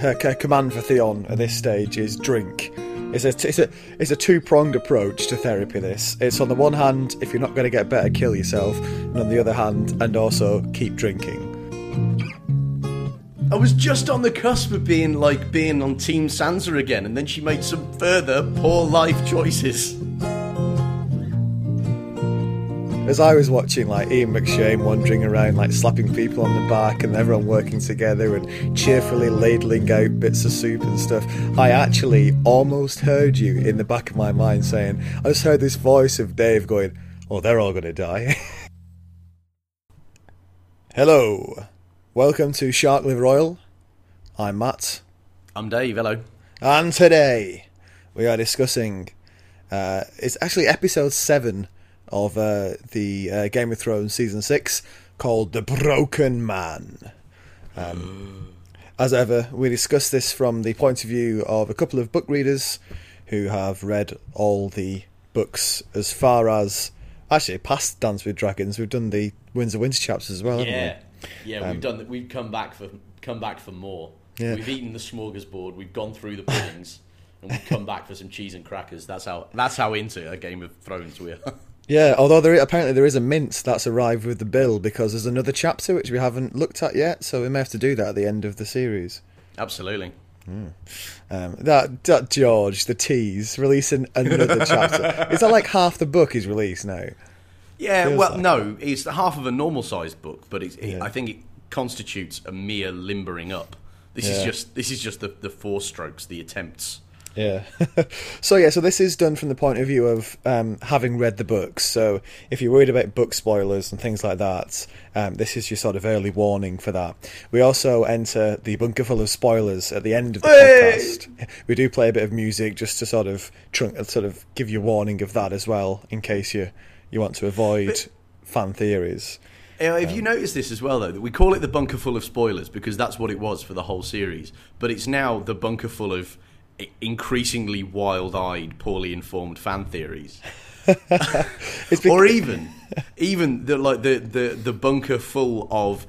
her c- command for Theon at this stage is drink. It's a, it's a, it's a two pronged approach to therapy. This it's on the one hand, if you're not going to get better, kill yourself, and on the other hand, and also keep drinking. I was just on the cusp of being like being on Team Sansa again, and then she made some further poor life choices. As I was watching like Ian McShane wandering around, like slapping people on the back, and everyone working together and cheerfully ladling out bits of soup and stuff, I actually almost heard you in the back of my mind saying, I just heard this voice of Dave going, Oh, they're all going to die. Hello, welcome to Shark Liver Oil. I'm Matt, I'm Dave. Hello. and today we are discussing. Uh, it's actually episode seven of uh, the uh, Game of Thrones season six, called "The Broken Man." Um, as ever, we discuss this from the point of view of a couple of book readers who have read all the books as far as actually past Dance with Dragons. We've done the Winds of Winter chapters as well, haven't Yeah, we? yeah. We've done that. We've come back for come back for more. Yeah. We've eaten the smorgasbord. We've gone through the puddings, and we've come back for some cheese and crackers. That's how. That's how into a Game of Thrones we are. Yeah, although there apparently there is a mint that's arrived with the bill because there's another chapter which we haven't looked at yet, so we may have to do that at the end of the series. Absolutely. Um, that, that George, the tease, releasing another chapter. Is that like half the book is released now? Yeah. Feels well, like no, it's the half of a normal-sized book, but it's, it, Yeah. I think it constitutes a mere limbering up. This is just this is just the the four strokes, the attempts. Yeah. so yeah, so this is done from the point of view of um, having read the books. So if you're worried about book spoilers and things like that, um, this is your sort of early warning for that. We also enter the bunker full of spoilers at the end of the Hey! podcast. We do play a bit of music just to sort of trunk, sort of give you warning of that as well, in case you you want to avoid But- fan theories. Uh, Have you noticed this as well, though? That we call it the bunker full of spoilers because that's what it was for the whole series. But it's now the bunker full of increasingly wild-eyed, poorly informed fan theories, It's bec- or even, even the like the, the the bunker full of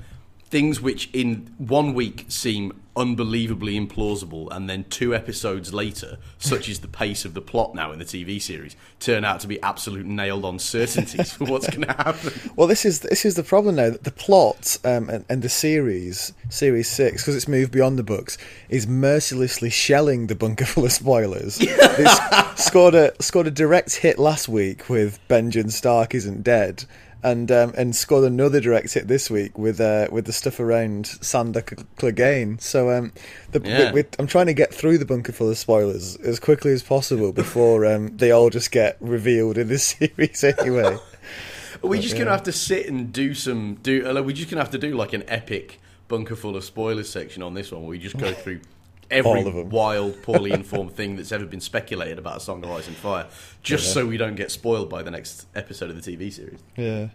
things which in one week seem unbelievably implausible, and then two episodes later, such is the pace of the plot now in the TV series, turn out to be absolute nailed-on certainties for what's going to happen. Well, this is this is the problem now. The plot um, and, and the series, series six, because it's moved beyond the books, is mercilessly shelling the bunker full of spoilers. scored a scored a direct hit last week with Benjen Stark isn't dead, and um, and scored another direct hit this week with uh, with the stuff around Sandor Clegane. So um, the, Yeah. we, we, I'm trying to get through the bunker full of spoilers as quickly as possible before um, they all just get revealed in this series anyway. Are we just gonna have to sit and do some do? uh, We're just gonna have to do like an epic bunker full of spoilers section on this one, where we just go through every All of them. wild, poorly informed thing that's ever been speculated about a Song of Ice and Fire, just so we don't get spoiled by the next episode of the TV series. Yeah.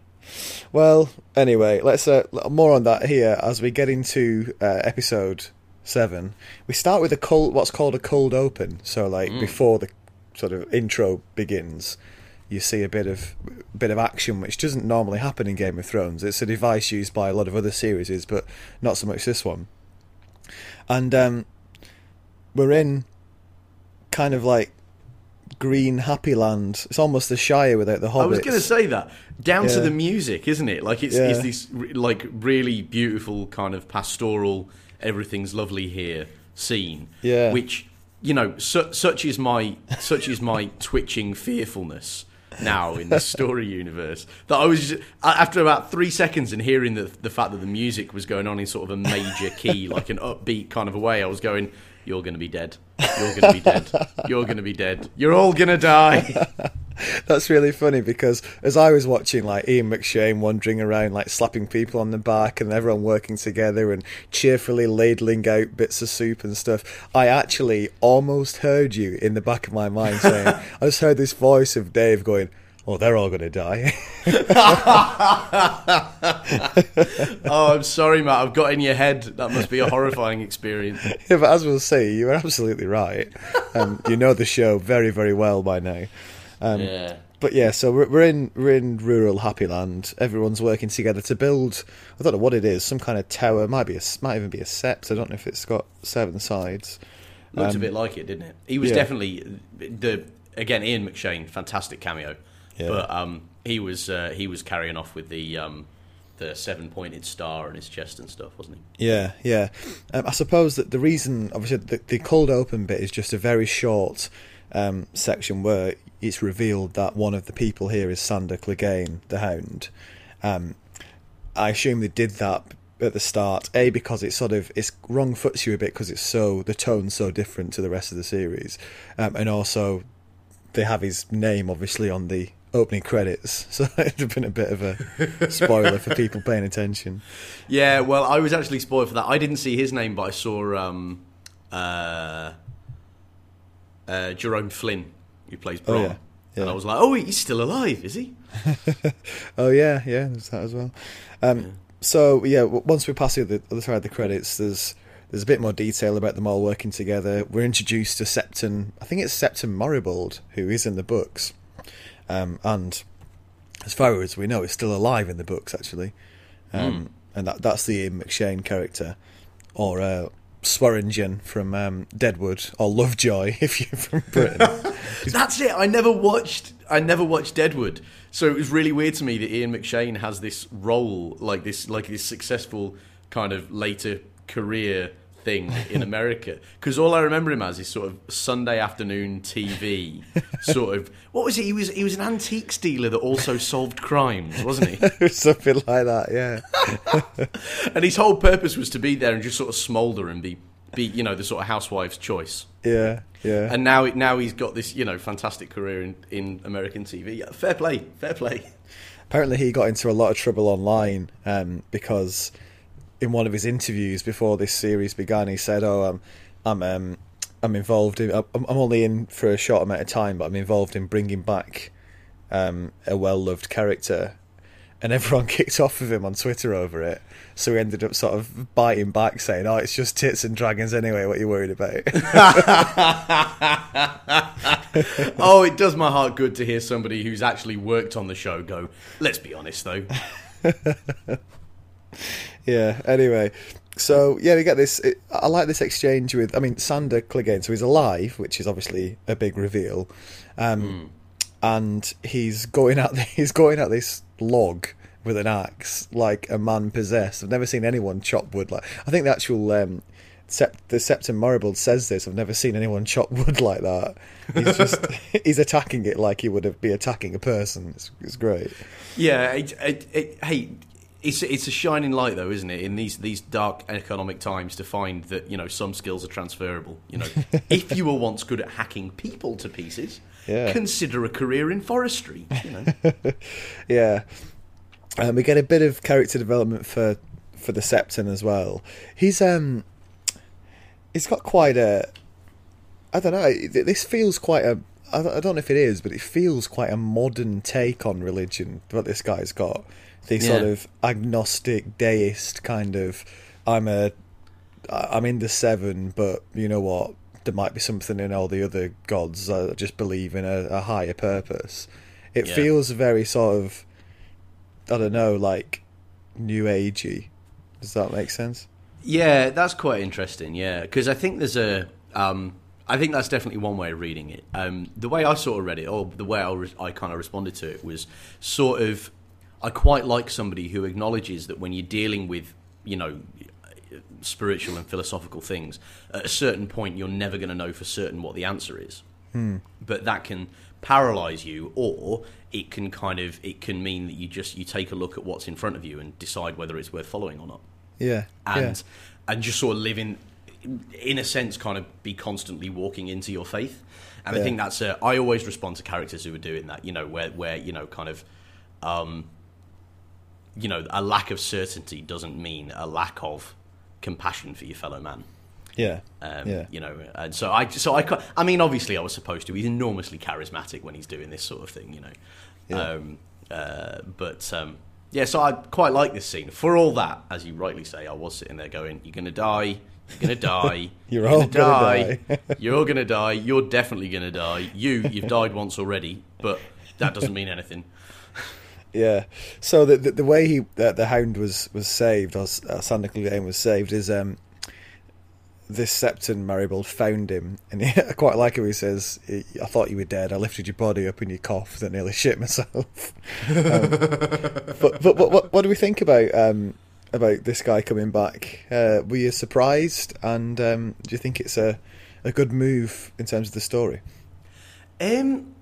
Well, anyway, let's uh, more on that here as we get into uh, episode seven. We start with a cold, what's called a cold open. So, like before the sort of intro begins, you see a bit of bit of action, which doesn't normally happen in Game of Thrones. It's a device used by a lot of other series, but not so much this one. And um, we're in kind of like green happy land. It's almost the Shire without the hobbits. I was going to say that down to the music, isn't it? Like it's, Yeah. it's this like really beautiful kind of pastoral, everything's lovely here scene. Yeah. Which you know, su- such is my such is my twitching fearfulness now in this story universe that I was just, after about three seconds and hearing the the fact that the music was going on in sort of a major key, like an upbeat kind of a way, I was going. You're going to be dead. You're going to be dead. You're going to be dead. You're all going to die. That's really funny because as I was watching like Ian McShane wandering around like slapping people on the back and everyone working together and cheerfully ladling out bits of soup and stuff, I actually almost heard you in the back of my mind saying, I just heard this voice of Dave going, Oh, they're all going to die. Oh, I'm sorry, Matt. I've got in your head. That must be a horrifying experience. yeah, but as we'll see, you're absolutely right. Um, you know the show very, very well by now. Um, Yeah. but yeah, so we're, we're in we're in rural Happy Land. Everyone's working together to build. I don't know what it is. Some kind of tower. Might be a might even be a sept. I don't know if it's got seven sides. Looked Um, a bit like it, didn't it? He was yeah. definitely the again Ian McShane, fantastic cameo, Yeah. but um, he was uh, he was carrying off with the um, the seven pointed star on his chest and stuff, wasn't he? Yeah, yeah. Um, I suppose that the reason, obviously, the, the cold open bit is just a very short um, section where it's revealed that one of the people here is Sandor Clegane, the Hound. Um, I assume they did that at the start, a because it's sort of it's wrong foots you a bit because it's so the tone's so different to the rest of the series, um, and also they have his name obviously on the opening credits, so it'd have been a bit of a spoiler for people paying attention. Yeah, well, I was actually spoiled for that. I didn't see his name, but I saw um, uh, uh, Jerome Flynn, who plays Oh, yeah. Yeah. and I was like, "Oh, he's still alive, is he?" Oh yeah, yeah, there's that as well. Um, So yeah, once we pass the other side of the credits, there's there's a bit more detail about them all working together. We're introduced to Septon. I think it's Septon Meribald who is in the books, um, and as far as we know, is still alive in the books actually. Um, And that that's the Ian McShane character, or uh, Swearengen from um, Deadwood, or Lovejoy if you're from Britain. That's it. I never watched. I never watched Deadwood, so it was really weird to me that Ian McShane has this role, like this, like this successful kind of later career thing in America. Because all I remember him as is sort of Sunday afternoon TV, sort of. What was he? He was he was an antiques dealer that also solved crimes, wasn't he? Something like that, yeah. and his whole purpose was to be there and just sort of smoulder and be, be you know, the sort of housewife's choice. Yeah, yeah. And now, now he's got this, you know, fantastic career in, in American TV. Yeah, fair play, fair play. apparently he got into a lot of trouble online um, because in one of his interviews before this series began, he said, "Oh, I'm, I'm, um, I'm involved in. I'm, I'm only in for a short amount of time, but I'm involved in bringing back um, a well-loved character." And everyone kicked off with him on Twitter over it. So he ended up sort of biting back, saying, "Oh, it's just tits and dragons anyway. What are you worried about?" oh, it does my heart good to hear somebody who's actually worked on the show go, let's be honest though. yeah. Anyway, so yeah, we get this. It, I like this exchange with. I mean, Sandor Clegane. So he's alive, which is obviously a big reveal. Um, And he's going at the, he's going at this log with an axe like a man possessed. I've never seen anyone chop wood like. I think the actual. Um, Sept, the Septon Meribald says this. I've never seen anyone chop wood like that. He's just he's attacking it like he would be attacking a person. It's, it's great. Yeah, it, it, it, hey, it's it's a shining light though, isn't it? In these these dark economic times, to find that you know some skills are transferable. You know, if you were once good at hacking people to pieces, Yeah. consider a career in forestry. You know, Yeah. Um, we get a bit of character development for for the Septon as well. He's um he's got quite a I don't know. This feels quite a I I don't know if it is, but it feels quite a modern take on religion. What this guy's got, the sort of agnostic deist kind of. I'm a I'm in the seven, but you know what? There might be something in all the other gods. I just believe in a, a higher purpose. It Yeah. feels very sort of, I don't know, like new agey. Does that make sense? Yeah, that's quite interesting. Yeah, because I think there's a, um, I think that's definitely one way of reading it. Um, the way I sort of read it, or the way I, re- I kind of responded to it, was sort of, I quite like somebody who acknowledges that when you're dealing with, you know, spiritual and philosophical things, at a certain point you're never going to know for certain what the answer is. But that can paralyze you, or it can kind of, it can mean that you just you take a look at what's in front of you and decide whether it's worth following or not Yeah. and and just sort of live in in a sense kind of be constantly walking into your faith and Yeah. i think that's a, i always respond to characters who are doing that you know where where you know kind of um you know a lack of certainty doesn't mean a lack of compassion for your fellow man yeah. um, yeah. you know and so i so i i mean obviously i was supposed to he's enormously charismatic when he's doing this sort of thing you know Yeah. um uh, but um yeah so i quite like this scene for all that as you rightly say i was sitting there going you're gonna die you're gonna die You're all gonna die." you're gonna die you're definitely gonna die you you've died once already but that doesn't mean anything. Yeah. So the the, the way he uh, the Hound was was saved, or uh, Sandor Clegane was saved, is um, this Septon Meribald found him, and he, I quite like it. He says, "I thought you were dead. I lifted your body up, and you coughed, and nearly shit myself." um, but but what, what, what do we think about um, about this guy coming back? Uh, were you surprised, and um, do you think it's a a good move in terms of the story? Um,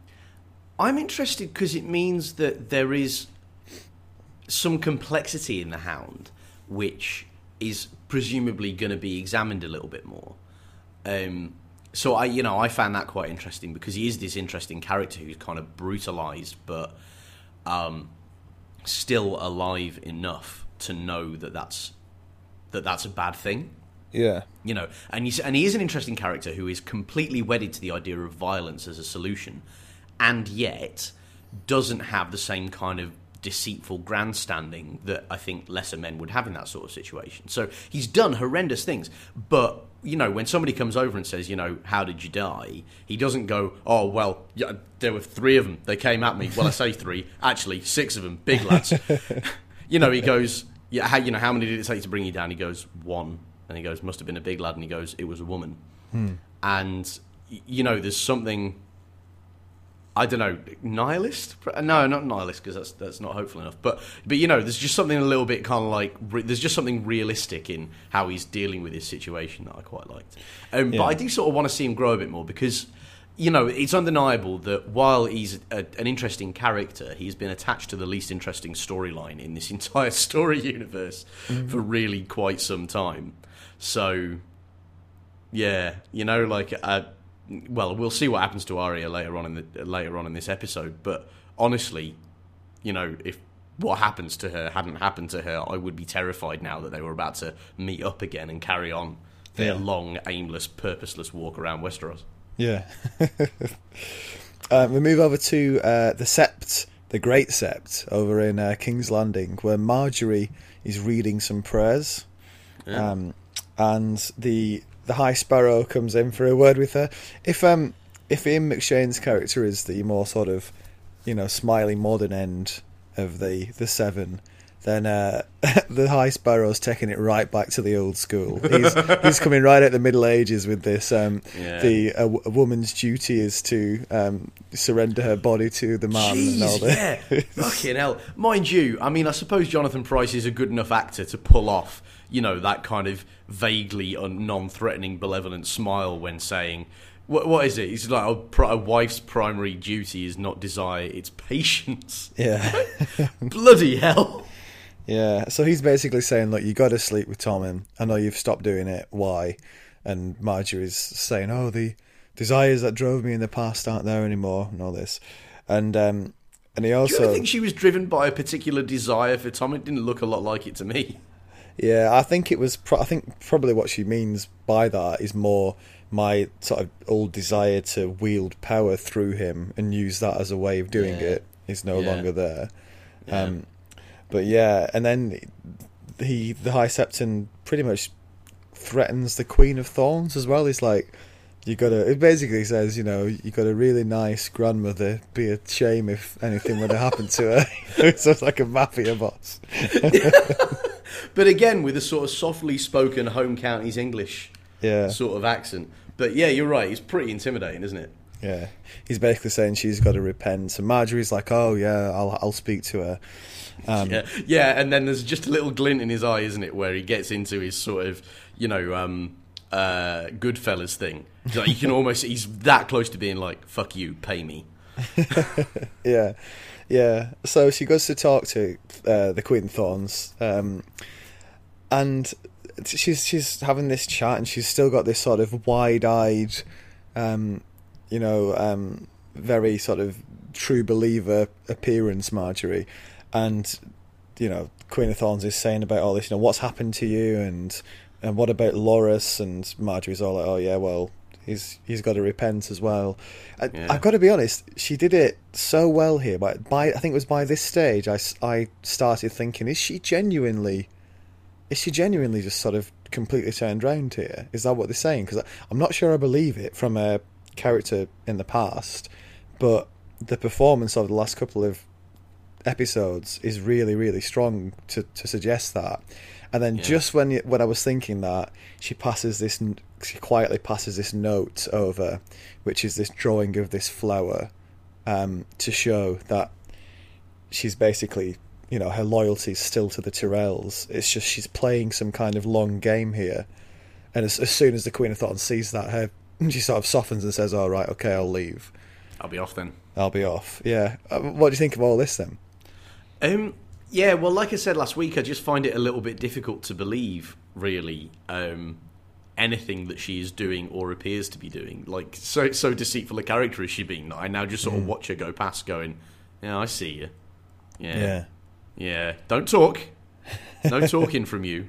I'm interested because it means that there is some complexity in the Hound, which is presumably going to be examined a little bit more. Um, so I, you know, I found that quite interesting because he is this interesting character who's kind of brutalized, but um, still alive enough to know that that's that that's a bad thing. Yeah, you know, and he's and he is an interesting character who is completely wedded to the idea of violence as a solution, and yet doesn't have the same kind of deceitful grandstanding that I think lesser men would have in that sort of situation. So he's done horrendous things, but you know, when somebody comes over and says, you know, how did you die? He doesn't go, oh well, yeah, there were three of them. They came at me. Well, I say three, actually six of them, big lads. you know, he goes, yeah, how you know how many did it take to bring you down? He goes one, and he goes, must have been a big lad, and he goes, it was a woman, hmm. and you know, there's something I don't know, nihilist? No, not nihilist because that's that's not hopeful enough. But but you know, there's just something a little bit kind of like there's just something realistic in how he's dealing with his situation that I quite liked. Um, yeah. But I do sort of want to see him grow a bit more because you know it's undeniable that while he's a, an interesting character, he's been attached to the least interesting storyline in this entire story universe mm-hmm. for really quite some time. So yeah, you know, like. Uh, well, we'll see what happens to Arya later on in the later on in this episode. But honestly, you know, if what happens to her hadn't happened to her, I would be terrified now that they were about to meet up again and carry on their yeah. long, aimless, purposeless walk around Westeros. Yeah. uh, we move over to uh, the Sept, the Great Sept, over in uh, King's Landing, where Margaery is reading some prayers. Yeah. Um, and the the High Sparrow comes in for a word with her. If um if Ian McShane's character is the more sort of you know smiling modern end of the the seven, then uh, the High Sparrow's taking it right back to the old school. He's, he's coming right at the Middle Ages with this. Um, yeah. The a, a, woman's duty is to um, surrender her body to the man. Jeez, and all yeah, fucking hell. Mind you, I mean, I suppose Jonathan Pryce is a good enough actor to pull off you know, that kind of vaguely non-threatening, benevolent smile when saying, "What, what is it?" He's like, oh, "A wife's primary duty is not desire; it's patience." Yeah, bloody hell. Yeah, so he's basically saying, "Look, you got to sleep with Tommen. I know you've stopped doing it. Why?" And Margaery's saying, "Oh, the desires that drove me in the past aren't there anymore, and all this." And um, and he also. Do you think she was driven by a particular desire for Tom? It didn't look a lot like it to me. Yeah, I think it was. Pro- I think probably what she means by that is more my sort of old desire to wield power through him and use that as a way of doing yeah. it is no yeah. longer there. Yeah. Um, but yeah, and then he, the High Septon, pretty much threatens the Queen of Thorns as well. He's like, you got to. It basically says, you know, you got a really nice grandmother. Be a shame if anything would have happened to her. it sounds like a mafia boss. but again, with a sort of softly spoken home counties English yeah. sort of accent. But yeah, you're right. He's pretty intimidating, isn't it? Yeah, he's basically saying she's got to repent. And Margaery's like, "Oh yeah, I'll I'll speak to her." Um, yeah, yeah, and then there's just a little glint in his eye, isn't it, where he gets into his sort of, you know, um, uh, Goodfellas thing. Like you can almost he's that close to being like, "Fuck you, pay me." yeah, yeah. So she goes to talk to uh, the Queen of Thorns, um, and she's she's having this chat, and she's still got this sort of wide-eyed, um, you know, um, very sort of true believer appearance, Margaery, and you know, Queen of Thorns is saying about all this, you know, what's happened to you, and and what about Loras? And Margaery's all like, oh yeah, well, he's he's got to repent as well. I, yeah. I've got to be honest, she did it so well here. But by I think it was by this stage, I, I started thinking, is she genuinely, is she genuinely just sort of completely turned round here? Is that what they're saying? Because I'm not sure I believe it from a character in the past, but the performance of the last couple of episodes is really, really strong to, to suggest that. And then Yeah. just when when I was thinking that, she passes this, she quietly passes this note over, which is this drawing of this flower, um, to show that she's basically, you know, her loyalty is still to the Tyrells. It's just she's playing some kind of long game here. And as, as soon as the Queen of Thorns sees that, her she sort of softens and says, "All right, okay, I'll leave. I'll be off then. I'll be off." Yeah. Uh, What do you think of all this then? Um, yeah, well, like I said last week, I just find it a little bit difficult to believe, really, um, anything that she is doing or appears to be doing. Like, so so deceitful a character is she being that I now just sort of watch her go past, going, "Yeah, I see you. Yeah, Yeah. yeah. Don't talk. No talking from you.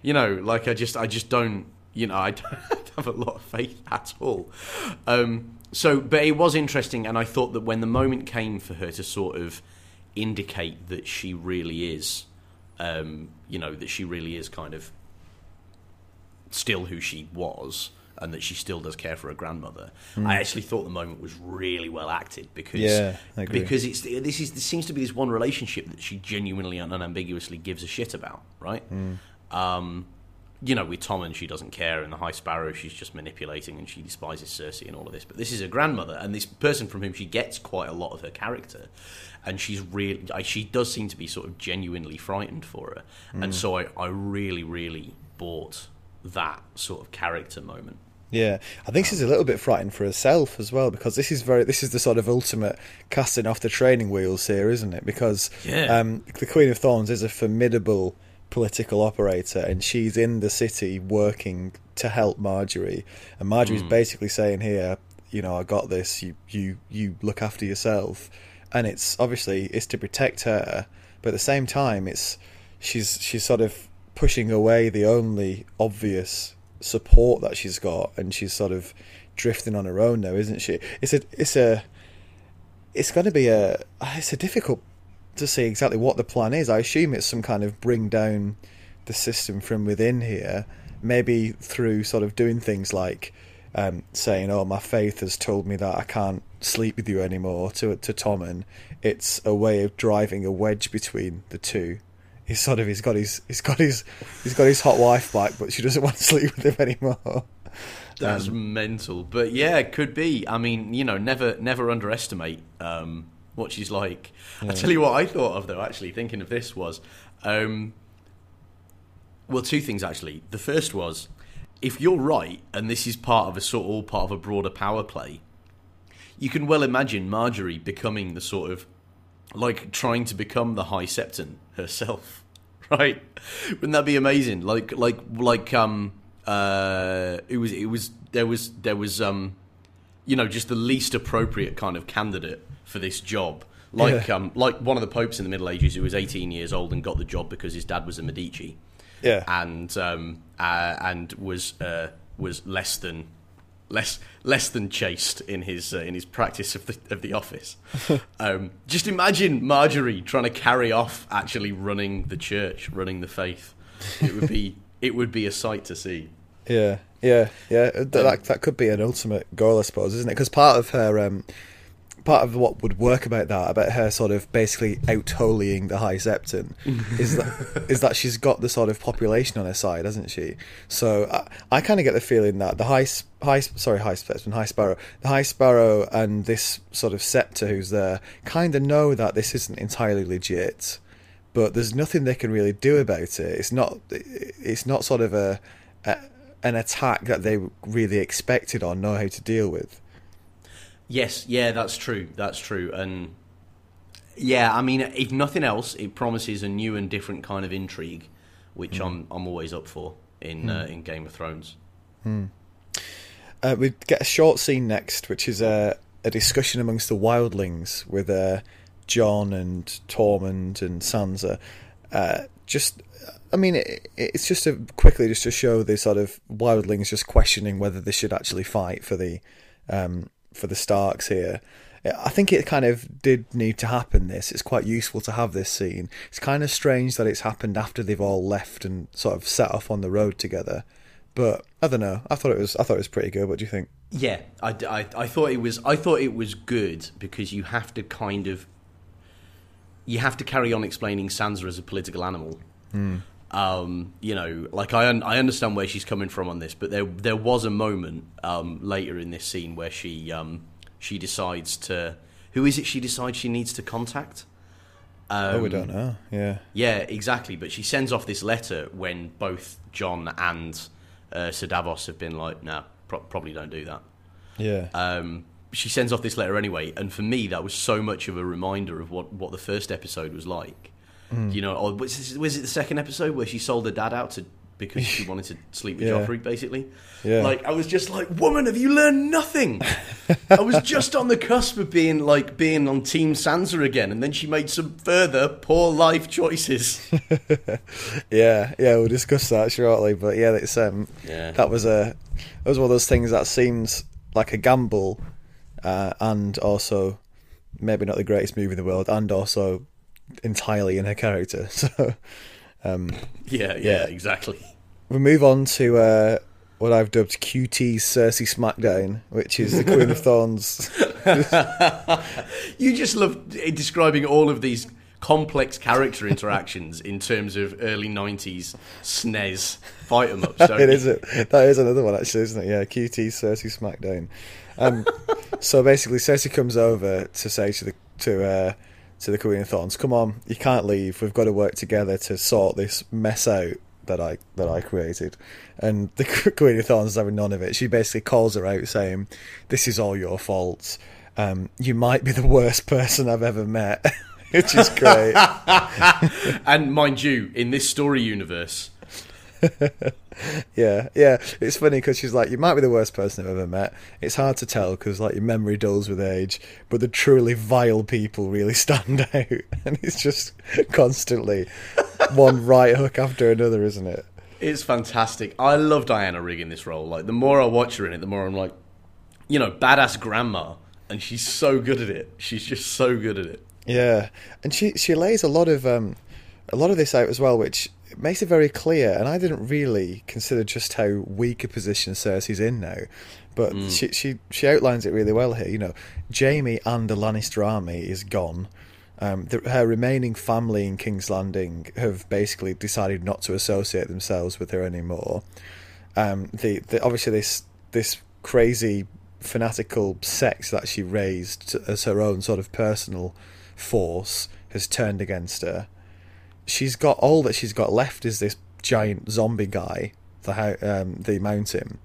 You know, like I just, I just don't. You know, I don't have a lot of faith at all. Um, so, but it was interesting, and I thought that when the moment came for her to sort of indicate that she really is, um, you know, that she really is kind of still who she was. And that she still does care for her grandmother. Hmm. I actually thought the moment was really well acted because Yeah, because it's this is this seems to be this one relationship that she genuinely and unambiguously gives a shit about, right? Hmm. Um, you know, with Tommen she doesn't care, and the High Sparrow, she's just manipulating, and she despises Cersei and all of this. But this is her grandmother, and this person from whom she gets quite a lot of her character, and she's really, she does seem to be sort of genuinely frightened for her, and hmm. so I, I really, really bought that sort of character moment. Yeah, I think she's a little bit frightened for herself as well because this is very this is the sort of ultimate casting off the training wheels here, isn't it? Because Yeah. um, the Queen of Thorns is a formidable political operator, and she's in the city working to help Margaery, and Margaery's basically saying here, you know, I got this. You you you look after yourself, and it's obviously it's to protect her, but at the same time, it's she's she's sort of pushing away the only obvious support that she's got, and she's sort of drifting on her own now, isn't she? It's a it's a it's going to be a it's a difficult to see exactly what the plan is. I assume it's some kind of bring down the system from within here, maybe through sort of doing things like um, saying, "Oh, my faith has told me that I can't sleep with you anymore." To to Tommen, it's a way of driving a wedge between the two. He's sort of he's got his he's got his he's got his hot wife back, but she doesn't want to sleep with him anymore. That's mental, but yeah, it could be. I mean, you know, never never underestimate um, what she's like. I tell you what, I thought of though. Actually, thinking of this was, um, well, two things actually. The first was, if you're right, and this is part of a sort all part of a broader power play, you can well imagine Margaery becoming the sort of like trying to become the High Septon herself, right? Wouldn't that be amazing? Like, like, like, um, uh, it was, it was, there was, there was, um, you know, just the least appropriate kind of candidate for this job. Like, Yeah. um, like one of the popes in the Middle Ages who was 18 years old and got the job because his dad was a Medici Yeah, and um, uh, and was uh, was less than less less than chaste in his uh, in his practice of the of the office. um, just imagine Margaery trying to carry off actually running the church, running the faith. It would be it would be a sight to see. Yeah, yeah, yeah. Th- that that could be an ultimate goal, I suppose, isn't it? Because part of her, um, part of what would work about that, about her sort of basically out holying the High Septon, is that is that she's got the sort of population on her side, hasn't she? So I, I kind of get the feeling that the High High sorry High Septon High Sparrow, the High Sparrow, and this sort of scepter who's there kind of know that this isn't entirely legit but there's nothing they can really do about it. It's not it's not sort of a, a an attack that they really expected or know how to deal with. Yes, yeah, that's true. That's true. And yeah, I mean, if nothing else, it promises a new and different kind of intrigue, which I'm I'm always up for in uh, in Game of Thrones. Uh, we get a short scene next, which is a a discussion amongst the wildlings with uh, Jon and Tormund and Sansa. Uh, just, I mean, it, it's just a quickly just to show the sort of wildlings just questioning whether they should actually fight for the um, for the Starks here. I think it kind of did need to happen. This it's quite useful to have this scene. It's kind of strange that it's happened after they've all left and sort of set off on the road together. but I don't know. I thought it was I thought it was pretty good. What do you think? Yeah, I, I, I thought it was I thought it was good because you have to kind of you have to carry on explaining Sansa as a political animal. Hmm. Um, you know, like I un- I understand where she's coming from on this, but there there was a moment um, later in this scene where she um, she decides to who is it she decides she needs to contact. Um, oh, we don't know. Yeah, yeah, exactly. But she sends off this letter when both Jon and uh, Sir Davos have been like, "No, pro- probably don't do that." yeah, Um, she sends off this letter anyway, and for me, that was so much of a reminder of what, what the first episode was like. You know, or was, was it the second episode where she sold her dad out to because she wanted to sleep with Yeah. Joffrey, basically? Yeah. Like I was just like, woman, have you learned nothing? I was just on the cusp of being like being on Team Sansa again, and then she made some further poor life choices. yeah, yeah. We'll discuss that shortly. But yeah, it's um, Yeah. that was a that was one of those things that seemed like a gamble, uh, and also maybe not the greatest movie in the world, and also entirely in her character. So um, yeah, yeah, Yeah. exactly. we move on to uh, what I've dubbed QT Cersei Smackdown, which is the Queen of Thorns. You just love describing all of these complex character interactions in terms of early 90s SNES fight 'em ups, it is it. That is another one actually, isn't it? Yeah, QT Cersei Smackdown. Um, so basically, Cersei comes over to say to the to uh, to the Queen of Thorns, "Come on, you can't leave. We've got to work together to sort this mess out that I that I created." And the Queen of Thorns is having none of it. She basically calls her out, saying, "This is all your fault. Um, you might be the worst person I've ever met." Which is great. And mind you, in this story universe, Yeah, yeah. It's funny because she's like, you might be the worst person I've ever met. It's hard to tell because like your memory dulls with age, but the truly vile people really stand out, and it's just constantly one right hook after another, isn't it? it's fantastic. I love Diana Rigg in this role. Like, the more I watch her in it, the more I'm like, you know, badass grandma. And she's so good at it. She's just so good at it. Yeah, and she she lays a lot of um a lot of this out as well, which makes it very clear. And I didn't really consider just how weak a position Cersei's in now, but she she she outlines it really well here. You know, Jaime and the Lannister army is gone. Um, the, her remaining family in King's Landing have basically decided not to associate themselves with her anymore. Um, the, the obviously this this crazy fanatical sect that she raised as her own sort of personal force has turned against her. She's got all that she's got left is this giant zombie guy, the um, the mountain,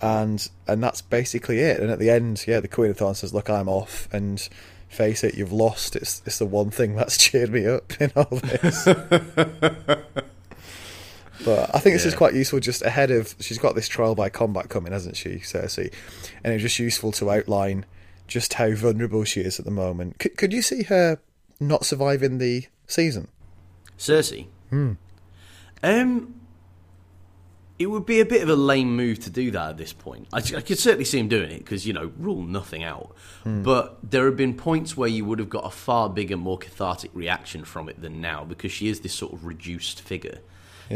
and and that's basically it. And at the end, yeah, the Queen of Thorns says, "Look, I'm off," and face it, you've lost. It's it's the one thing that's cheered me up in all this. But I think this is quite useful just ahead of. She's got this trial by combat coming, hasn't she, Cersei? And it's just useful to outline just how vulnerable she is at the moment. Could, could you see her not surviving the season? Cersei. Um, it would be a bit of a lame move to do that at this point. I, I could certainly see him doing it because you know rule nothing out. But there have been points where you would have got a far bigger, more cathartic reaction from it than now because she is this sort of reduced figure.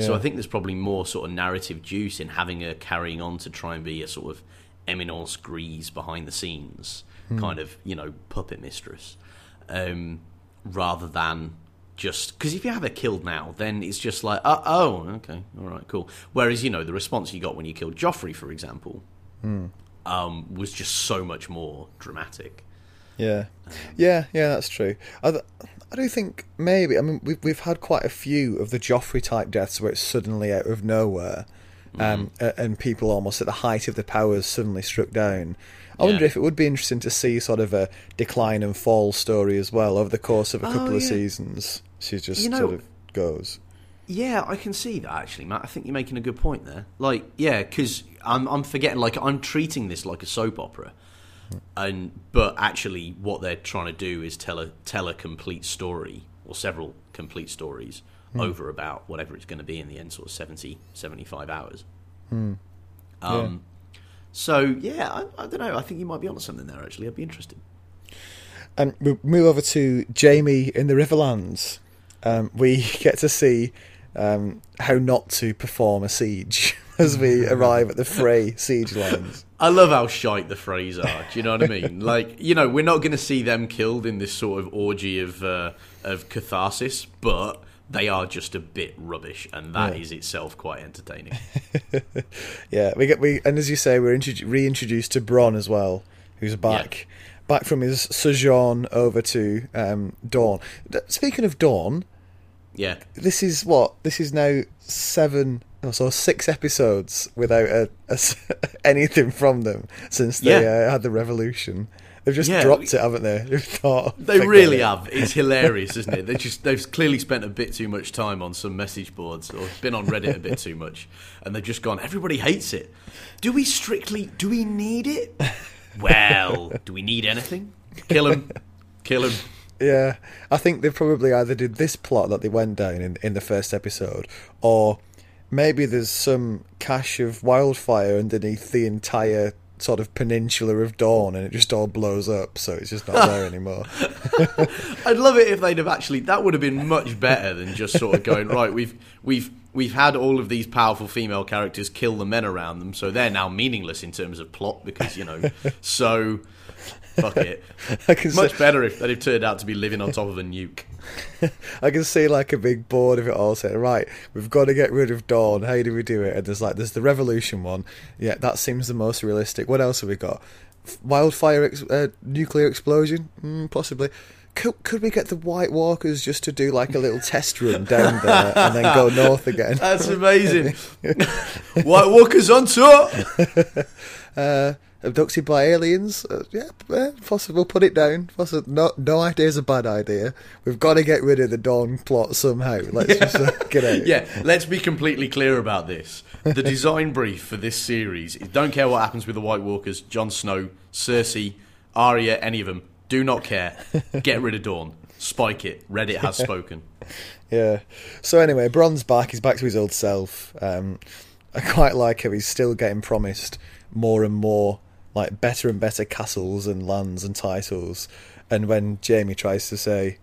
So I think there's probably more sort of narrative juice in having her carrying on to try and be a sort of eminence grise behind the scenes kind of you know puppet mistress, um, rather than just because if you have her killed now, then it's just like uh, oh okay all right cool. Whereas you know the response you got when you killed Joffrey, for example, um, was just so much more dramatic. Yeah, yeah, yeah. That's true. I, th- I do think maybe. I mean, we've we've had quite a few of the Joffrey type deaths where it's suddenly out of nowhere, um, a- and people almost at the height of the powers suddenly struck down. I wonder Yeah. if it would be interesting to see sort of a decline and fall story as well over the course of a couple Oh, of seasons. She just You know- sort of goes. Yeah, I can see that actually, Matt. I think you're making a good point there. Like, yeah, because I'm I'm forgetting. Like, I'm treating this like a soap opera, and but actually, what they're trying to do is tell a tell a complete story or several complete stories over about whatever it's going to be in the end, sort of 70, 75 hours. Um, So yeah, I, I don't know. I think you might be onto something there. Actually, I'd be interested. And we move over to Jaime in the Riverlands. Um, we get to see um, how not to perform a siege. as we arrive at the Frey siege lines. I love how shite the Freys are. Do you know what I mean? Like, you know, we're not going to see them killed in this sort of orgy of uh, of catharsis, but they are just a bit rubbish, and that Yeah. is itself quite entertaining. Yeah, we get we and as you say, we're introdu- reintroduced to Bronn as well, who's back, back from his sojourn over to um, Dorne. Speaking of Dorne, Yeah, this is what this is now seven, oh, so six episodes without a, a anything from them since they Yeah. uh, had the revolution. They've just Yeah. dropped it, haven't they? They've thought they really have. It's hilarious, isn't it? They just they've clearly spent a bit too much time on some message boards or been on Reddit a bit too much, and they've just gone. Everybody hates it. Do we strictly? Do we need it? Well, do we need anything? Kill him. Kill him. Yeah, I think they probably either did this plot that they went down in, in the first episode, or maybe there's some cache of wildfire underneath the entire sort of peninsula of Dorne, and it just all blows up, so it's just not there anymore. I'd love it if they'd have actually. That would have been much better than just sort of going right. We've we've we've had all of these powerful female characters kill the men around them, so they're now meaningless in terms of plot because you know. so fuck it. Much see, better if they'd have turned out to be living on top of a nuke. I can see like a big board of it all saying, right, we've got to get rid of Dorne. How do we do it? And there's like there's the revolution one. Yeah, that seems the most realistic. What else have we got? Wildfire, ex- uh, nuclear explosion, mm, possibly. Could, could we get the White Walkers just to do like a little test run down there and then go north again? That's amazing. White Walkers on tour. Uh, abducted by aliens? Uh, yeah, eh, possible. Put it down. Possible. No, no idea is a bad idea. We've got to get rid of the Dorne plot somehow. Let's just uh, get out. Yeah, let's be completely clear about this. The design brief for this series is don't care what happens with the White Walkers, Jon Snow, Cersei, Arya, any of them. Do not care. Get rid of Dorne. Spike it. Reddit has spoken. Yeah. So anyway, Bronn's back. He's back to his old self. Um, I quite like him. he's still getting promised more and more, like better and better castles and lands and titles. And when Jaime tries to say,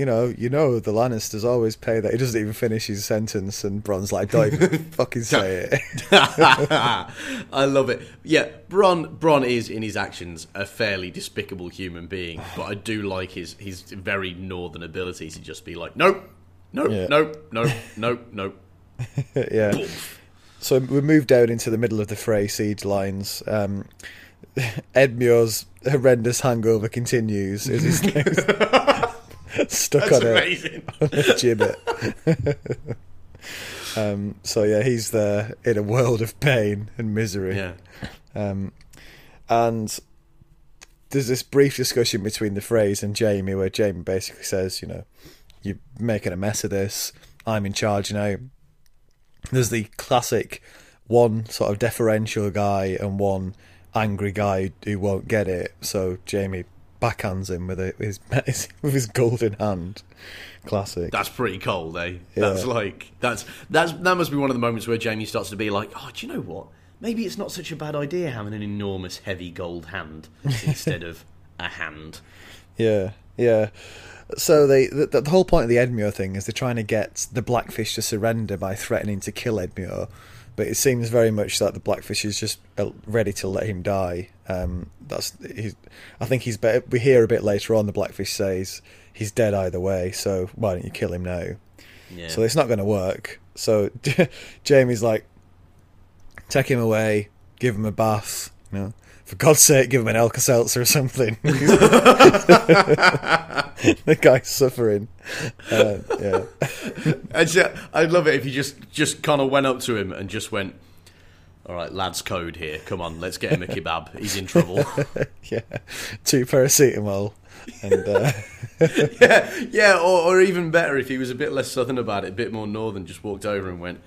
you know, you know, the Lannisters always pay that. He doesn't even finish his sentence, and Bronn's like, "Don't even fucking say it." I love it. Yeah, Bronn Bronn is in his actions a fairly despicable human being, but I do like his his very northern ability to just be like, nope, nope, Yeah. nope, nope, nope, nope. yeah. So we moved down into the middle of the Frey siege lines. Um, Edmure's horrendous hangover continues as he's stuck That's on amazing. a gibbet. um, so yeah, he's there in a world of pain and misery. Yeah. Um, and there's this brief discussion between the Freys and Jaime where Jaime basically says, you know, you're making a mess of this. I'm in charge now. There's the classic one sort of deferential guy and one angry guy who won't get it. So Jaime backhands him with a, his with his golden hand. Classic. That's pretty cold, eh? That's like that's that's that must be one of the moments where Jaime starts to be like, oh, do you know what? Maybe it's not such a bad idea having an enormous, heavy gold hand instead of a hand. Yeah, yeah. So they the, the whole point of the Edmure thing is they're trying to get the Blackfish to surrender by threatening to kill Edmure, but it seems very much that the Blackfish is just ready to let him die. Um, that's I think he's better. We hear a bit later on the Blackfish says he's dead either way, so why don't you kill him now? Yeah. So it's not going to work. So Jaime's like, take him away, give him a bath. You know, for God's sake, give him an Alka Seltzer or something. the guy's suffering. Uh, yeah, I'd love it if you just just kind of went up to him and just went, "All right, lads, code here. Come on, let's get him a kebab. He's in trouble." yeah. Two paracetamol, and uh, yeah, yeah, or, or even better if he was a bit less southern about it, a bit more northern, just walked over and went,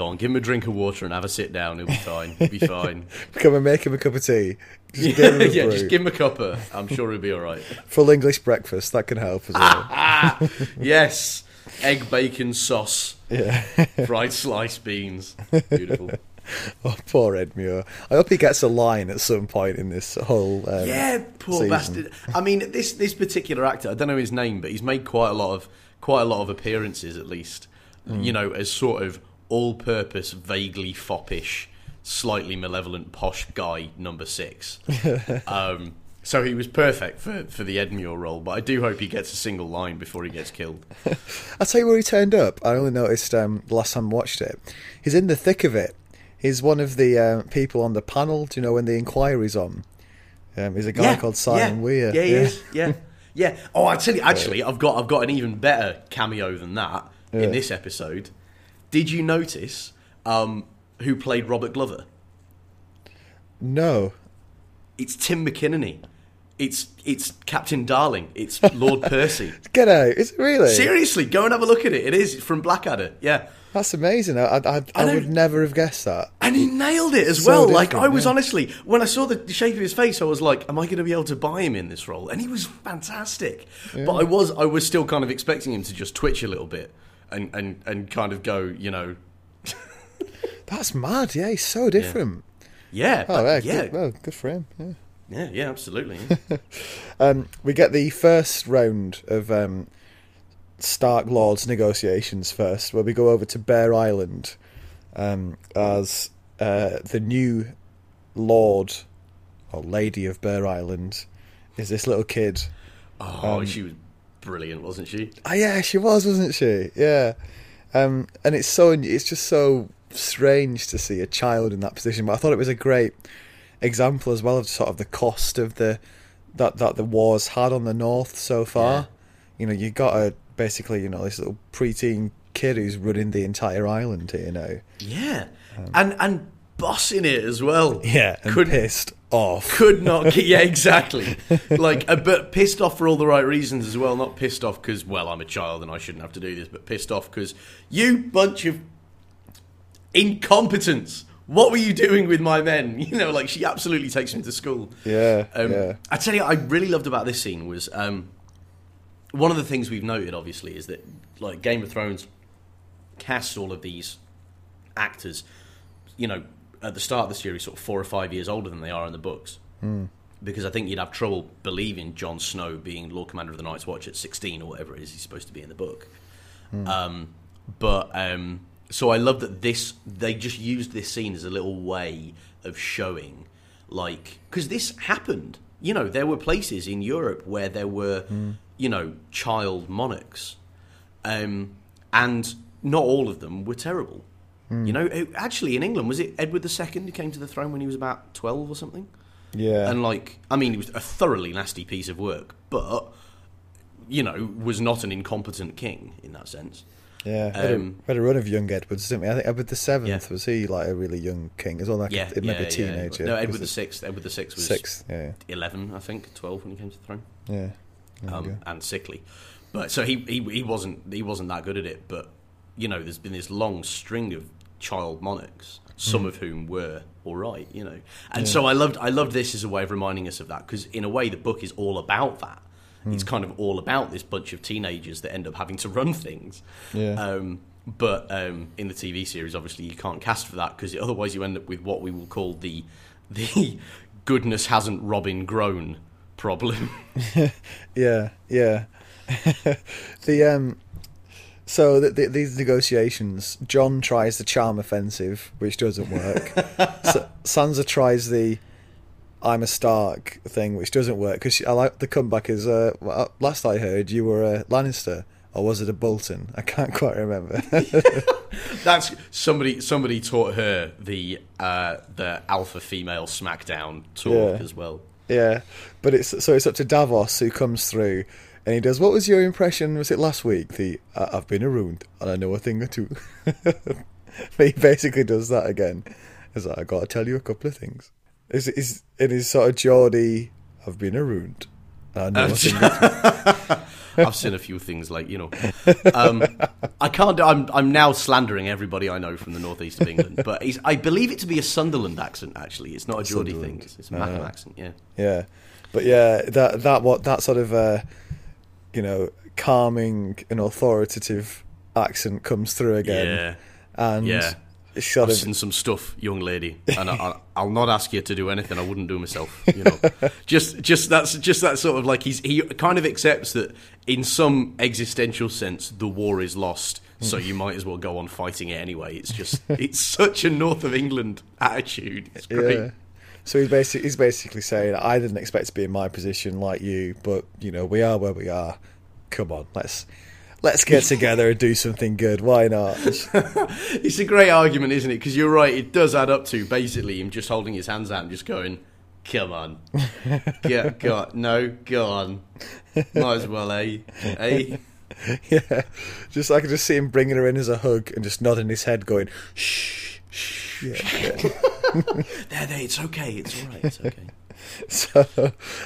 "Go on, give him a drink of water and have a sit down. He'll be fine. He'll be fine." come and make him a cup of tea. Just yeah, give him a yeah, just give him a cuppa. I'm sure he'll be all right. full English breakfast. That can help as well. Ah, yes, egg, bacon, sauce, yeah. fried sliced beans. Beautiful. Oh, poor Edmure. I hope he gets a line at some point in this whole. Um, Yeah, poor season. bastard. I mean, this this particular actor, I don't know his name, but he's made quite a lot of quite a lot of appearances, at least. Mm. You know, as sort of all-purpose, vaguely foppish, slightly malevolent, posh guy number six. um, so he was perfect for, for the Edmure role, but I do hope he gets a single line before he gets killed. I'll tell you where he turned up. I only noticed um, the last time I watched it. He's in the thick of it. He's one of the uh, people on the panel. Do you know when the inquiry's on? Um, he's a guy called Simon yeah. Weir. Yeah, he is. Yeah, yeah. Oh, I tell you, actually, I've got I've got an even better cameo than that Yeah. in this episode. Did you notice um, who played Robert Glover? No. It's Tim McInnerny. It's it's Captain Darling. It's Lord Percy. Get out. Is it really? Seriously, go and have a look at it. It is from Blackadder. Yeah. That's amazing. I, I, I, would never have guessed that. And he nailed it as So well. Like I was yeah. honestly, when I saw the shape of his face, I was like, "Am I going to be able to buy him in this role?" And he was fantastic. But I was, I was still kind of expecting him to just twitch a little bit and and and kind of go, you know, That's mad. Yeah, he's so different. yeah, Oh, yeah. yeah, Good, well, good for him. Yeah. yeah, yeah, absolutely. Um, we get the first round of um, Stark Lords negotiations first, where we go over to Bear Island um, as uh, the new Lord or Lady of Bear Island is this little kid. Oh, she was brilliant, wasn't she? Oh, yeah, she was, wasn't she? Yeah. Um, and it's so it's just so strange to see a child in that position. But I thought it was a great example as well of sort of the cost of the that that the wars had on the north so far. Yeah. You know, you got a basically you know this little preteen kid who's running the entire island here now. Yeah, and and bossing it as well. Yeah, and Couldn't- pissed off. could not get, yeah exactly like uh, but pissed off for all the right reasons as well not pissed off because well i'm a child and i shouldn't have to do this but pissed off because you bunch of incompetence what were you doing with my men you know like she absolutely takes him to school Yeah, um, yeah. I tell you, I really loved about this scene was um, one of the things we've noted. Obviously, is that like Game of Thrones casts all of these actors, you know, at the start of the series, sort of four or five years older than they are in the books. Because I think you'd have trouble believing Jon Snow being Lord Commander of the Night's Watch at sixteen or whatever it is he's supposed to be in the book. Um, but um, so I love that this they just used this scene as a little way of showing, like, because this happened. You know, there were places in Europe where there were, you know, child monarchs, um, and not all of them were terrible. You know, it- actually, in England, was it Edward II who came to the throne when he was about twelve or something? Yeah, And like, I mean, it was a thoroughly nasty piece of work, but you know, was not an incompetent king in that sense. yeah. We had, a, um, had a run of young Edwards, didn't we? I think Edward the Seventh Yeah. was he like a really young king as well, like Yeah, a, maybe yeah, a teenager. Yeah. No, Edward the Sixth. Edward the Sixth was sixth. Yeah, eleven, I think, twelve when he came to the throne, yeah. Um, and sickly. But so he, he he wasn't he wasn't that good at it. But you know, there's been this long string of child monarchs, some of whom were all right. You know, and so I loved I loved this as a way of reminding us of that because in a way the book is all about that. It's kind of all about this bunch of teenagers that end up having to run things. Yeah. Um, but um, in the TV series, obviously, you can't cast for that because otherwise you end up with what we will call the the goodness hasn't Robin grown problem. Yeah, yeah. the um, so the, the, these negotiations, Jon tries the charm offensive, which doesn't work. S- Sansa tries the "I'm a Stark" thing, which doesn't work because I like the comeback is. Uh, last I heard, you were a Lannister, or was it a Bolton? I can't quite remember. That's somebody. Somebody taught her the uh, the alpha female SmackDown talk Yeah. as well. yeah, but it's so it's up to Davos who comes through. And he does. What was your impression? Was it last week? The "I- I've been around and I know a thing or two. but he basically does that again. It's like I got to tell you a couple of things. Is is it is sort of Geordie? I've been around. and I know a thing I've seen a few things like you know. Um, I can't. I'm I'm now slandering everybody I know from the northeast of England, but he's, I believe it to be a Sunderland accent. Actually, it's not a Geordie thing. It's, it's a Mackem accent. Yeah. Yeah, but yeah, that that what that sort of uh, you know calming and authoritative accent comes through again. Yeah. and Yeah. sort I've of seen some stuff, young lady, and I, will not ask you to do anything I wouldn't do myself. You know, just just that's just that sort of like he's he kind of accepts that in some existential sense the war is lost, so you might as well go on fighting it anyway. It's just it's such a north of England attitude. It's great. Yeah. So he's basically he's basically saying I didn't expect to be in my position like you, but you know we are where we are. Come on, let's let's get together and do something good. Why not? it's a great argument, isn't it? Because you're right. It does add up to basically him just holding his hands out and just going, "Come on, get go no, go on, might as well, eh, eh." yeah, just I could just see him bringing her in as a hug and just nodding his head, going, "Shh, shh." Yeah, yeah. there, there. It's okay. It's all right. It's okay. so,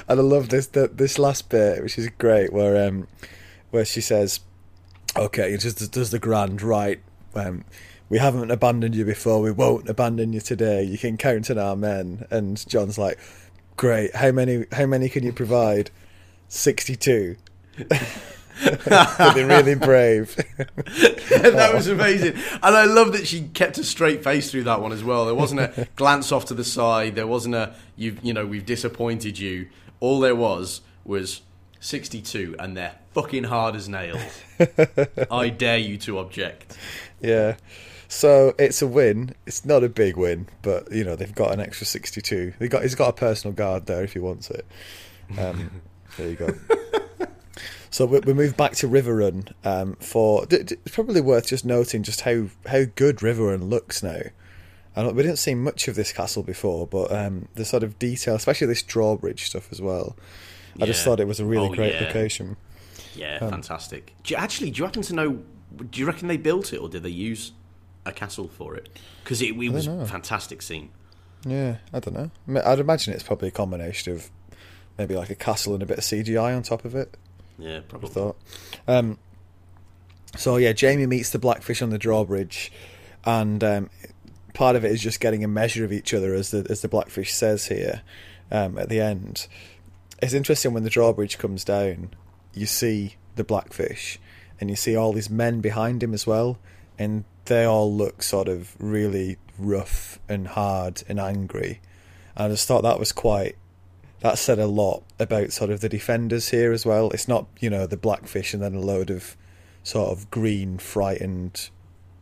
and I love this the, this last bit, which is great, where um, where she says, "Okay, it just does the grand right. Um, we haven't abandoned you before. We won't abandon you today. You can count on our men." And Jon's like, "Great. How many? How many can you provide? Sixty-two. Feeling really brave. that was amazing, and I love that she kept a straight face through that one as well. There wasn't a glance off to the side. There wasn't a you you know we've disappointed you. All there was was sixty-two, and they're fucking hard as nails. I dare you to object. Yeah. So it's a win. It's not a big win, but you know they've got an extra sixty-two. They got he's got a personal guard there if he wants it. Um, there you go. So we, we move back to Riverrun um, for. D- d- it's probably worth just noting just how how good Riverrun looks now. And we didn't see much of this castle before, but um, the sort of detail, especially this drawbridge stuff as well. I just thought it was a really Oh, great yeah. location. Yeah, Um, fantastic. Do you, actually, do you happen to know? Do you reckon they built it, or did they use a castle for it? Because it, it was a fantastic scene. Yeah, I don't know. I'd imagine it's probably a combination of maybe like a castle and a bit of CGI on top of it. Yeah, probably. thought. Um, so yeah, Jaime meets the Blackfish on the drawbridge, and um, part of it is just getting a measure of each other, as the as the Blackfish says here um, at the end. It's interesting when the drawbridge comes down, you see the Blackfish, and you see all these men behind him as well, and they all look sort of really rough and hard and angry. And I just thought that was quite that said a lot about sort of the defenders here as well. It's not you know the blackfish and then a load of sort of green frightened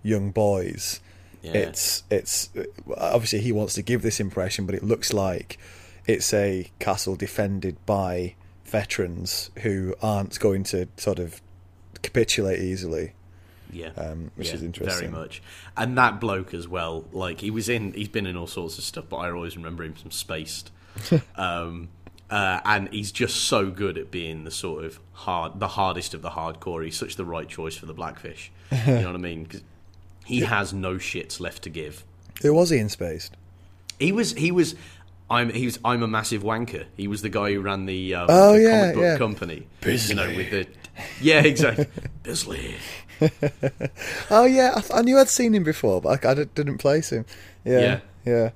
young boys. Yeah. It's it's obviously he wants to give this impression, but it looks like it's a castle defended by veterans who aren't going to sort of capitulate easily. Yeah, um, which Yeah, is interesting. Very much, and that bloke as well. Like he was in, he's been in all sorts of stuff, but I always remember him from Spaced. um, uh, and he's just so good at being the sort of hard, the hardest of the hardcore. He's such the right choice for the Blackfish. you know what I mean? 'Cause he has no shits left to give. Who was he in Space? He was, he was. I'm he was I'm a massive wanker. He was the guy who ran the, um, Oh, the yeah, comic book yeah. company. Bisley. You know, with the yeah, exactly. Bisley. Oh yeah, I, th- I knew I'd seen him before, but I, I didn't place him. Yeah, Yeah.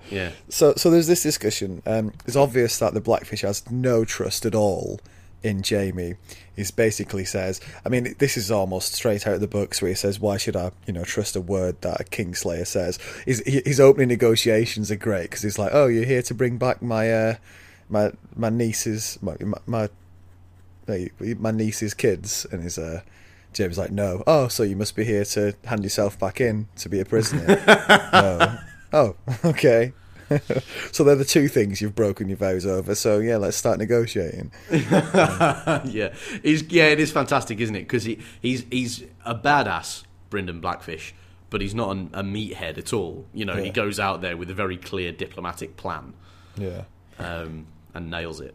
So, so there's this discussion. Um, it's obvious that the Blackfish has no trust at all in Jaime. He basically says, I mean, this is almost straight out of the books where he says, "Why should I, you know, trust a word that a Kingslayer says?" His, his opening negotiations are great because he's like, "Oh, you're here to bring back my, uh, my, my niece's, my, my, my, my niece's kids," and his, uh, James like, "No, oh, so you must be here to hand yourself back in to be a prisoner." no. Oh, okay. so they're the two things you've broken your vows over. So yeah, let's start negotiating. yeah, he's yeah, it is fantastic, isn't it? Because he, he's he's a badass, Brynden Blackfish, but he's not an, a meathead at all. You know, he goes out there with a very clear diplomatic plan Yeah. um, and nails it.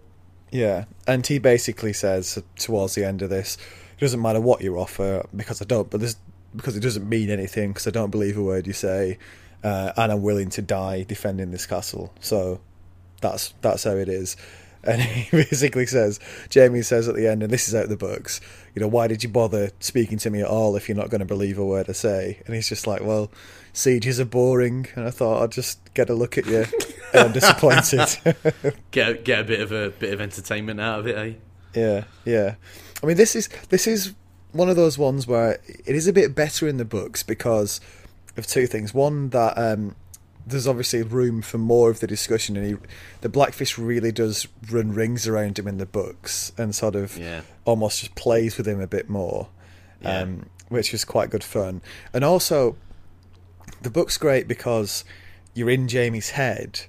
Yeah, and he basically says towards the end of this, it doesn't matter what you offer because I don't, but this because it doesn't mean anything because I don't believe a word you say, uh, and I'm willing to die defending this castle. So that's that's how it is. And he basically says, Jaime says at the end, and this is out of the books, you know, why did you bother speaking to me at all if you're not going to believe a word I say? And he's just like, well, sieges are boring, and I thought I'd just get a look at you, and I'm disappointed. Get get a bit of a bit of entertainment out of it, eh? Yeah, yeah. I mean, this is this is one of those ones where it is a bit better in the books because of two things. One that um, there's obviously room for more of the discussion, and he, the Blackfish really does run rings around him in the books and sort of Yeah. almost just plays with him a bit more, Yeah. um, which is quite good fun. And also, the book's great because you're in Jaime's head,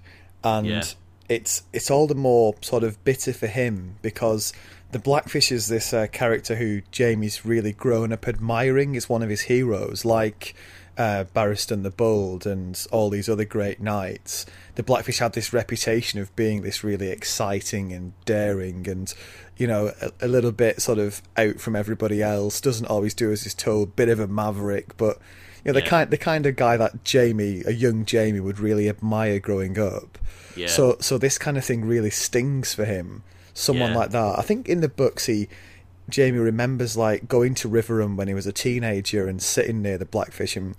and Yeah. it's it's all the more sort of bitter for him because the Blackfish is this uh, character who Jaime's really grown up admiring. Is one of his heroes, like uh, Barristan the Bold and all these other great knights. The Blackfish had this reputation of being this really exciting and daring and you know a, a little bit sort of out from everybody else. Doesn't always do as he's told. Bit of a maverick, but you know the Yeah. kind the kind of guy that Jaime, a young Jaime, would really admire growing up. Yeah. So so this kind of thing really stings for him. Someone Yeah. like that. I think in the books he Jaime remembers like going to Riverrun when he was a teenager and sitting near the blackfish and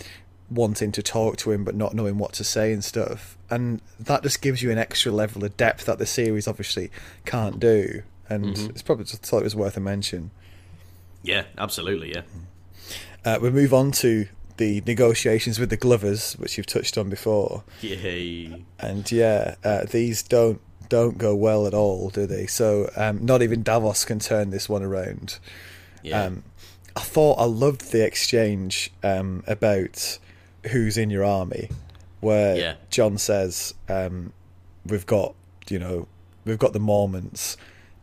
wanting to talk to him but not knowing what to say and stuff. And that just gives you an extra level of depth that the series obviously can't do. And Mm-hmm. it's probably just thought it was worth a mention. Yeah, absolutely. Yeah. Uh, we move on to the negotiations with the Glovers, which you've touched on before. Yay. and yeah, uh, these don't don't go well at all, do they? So um, not even Davos can turn this one around. Yeah. Um, I thought I loved the exchange um, about who's in your army, where Yeah. Jon says, um, "We've got you know, we've got the Mormonts,"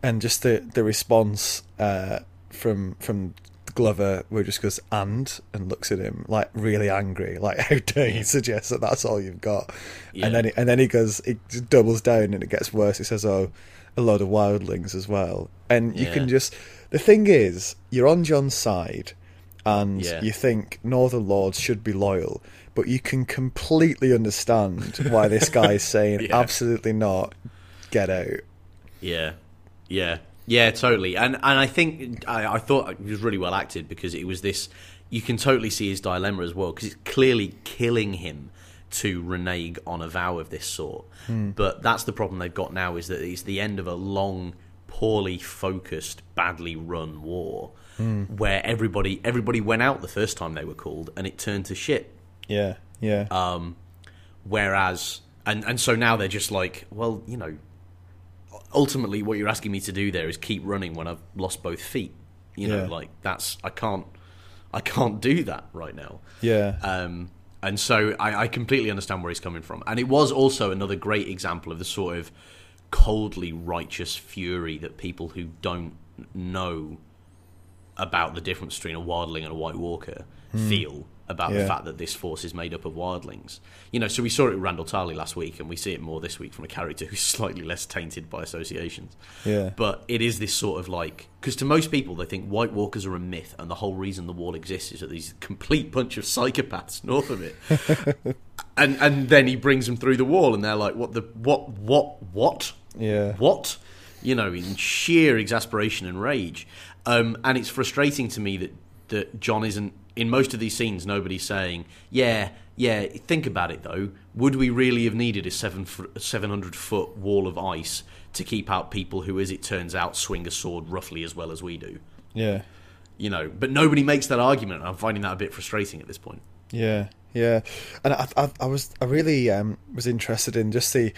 and just the the response uh, from from Glover, where he just goes and and looks at him like really angry, like how dare you suggest that that's all you've got? Yeah. And then he, and then he goes, just doubles down and it gets worse. He says, "Oh, a load of wildlings as well," and you Yeah. can just the thing is, you're on Jon's side, and Yeah. you think Northern Lords should be loyal, but you can completely understand why this guy is saying absolutely not. Get out. Yeah, yeah, yeah, totally. And and I think I, I thought it was really well acted because it was this. You can totally see his dilemma as well because it's clearly killing him to renege on a vow of this sort. But that's the problem they've got now is that it's the end of a long, poorly focused, badly run war where everybody everybody went out the first time they were called and it turned to shit. Yeah, yeah, Um, whereas, and and so now they're just like, well, you know, ultimately, what you're asking me to do there is keep running when I've lost both feet. You know, Yeah. like that's I can't, I can't do that right now. yeah, Um, and so I, I completely understand where he's coming from. And it was also another great example of the sort of coldly righteous fury that people who don't know about the difference between a wildling and a white walker feel about the fact that this force is made up of wildlings. You know, so we saw it with Randyll Tarly last week, and we see it more this week from a character who's slightly less tainted by associations. yeah, But it is this sort of like because to most people they think White Walkers are a myth, and the whole reason the wall exists is that these complete bunch of psychopaths north of it. and and then he brings them through the wall, and they're like, "What the what what what yeah, what?" You know, in sheer exasperation and rage. Um, and it's frustrating to me that that Jon isn't in most of these scenes. Nobody's saying, "Yeah, yeah." Think about it though. Would we really have needed a seven seven hundred foot wall of ice to keep out people who, as it turns out, swing a sword roughly as well as we do? yeah. You know, but nobody makes that argument. I'm finding that a bit frustrating at this point. Yeah, yeah, and I, I, I was, I really um, was interested in just the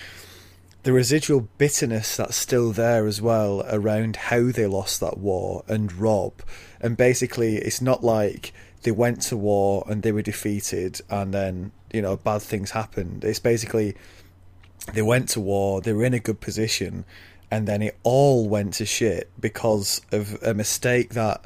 the residual bitterness that's still there as well around how they lost that war and Robb, and basically it's not like they went to war and they were defeated and then you know bad things happened. It's basically they went to war, they were in a good position, and then it all went to shit because of a mistake that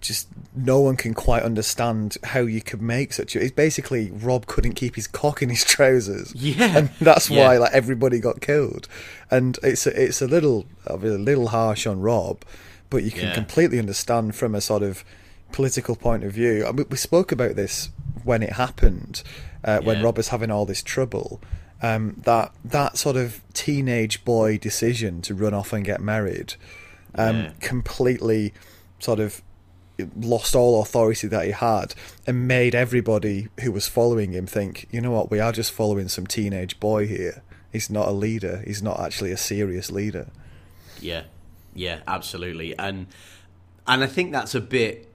just no one can quite understand how you could make such a. It's basically Robb couldn't keep his cock in his trousers. Yeah. and that's Yeah. why like everybody got killed. And it's a, it's a little a little harsh on Robb, but you can Yeah. completely understand from a sort of political point of view. I mean, we spoke about this when it happened, uh, when Yeah. Robb was having all this trouble. Um, that that sort of teenage boy decision to run off and get married, um, Yeah. completely sort of lost all authority that he had and made everybody who was following him think, you know what, we are just following some teenage boy here. He's not a leader. He's not actually a serious leader. Yeah, yeah, absolutely, and and I think that's a bit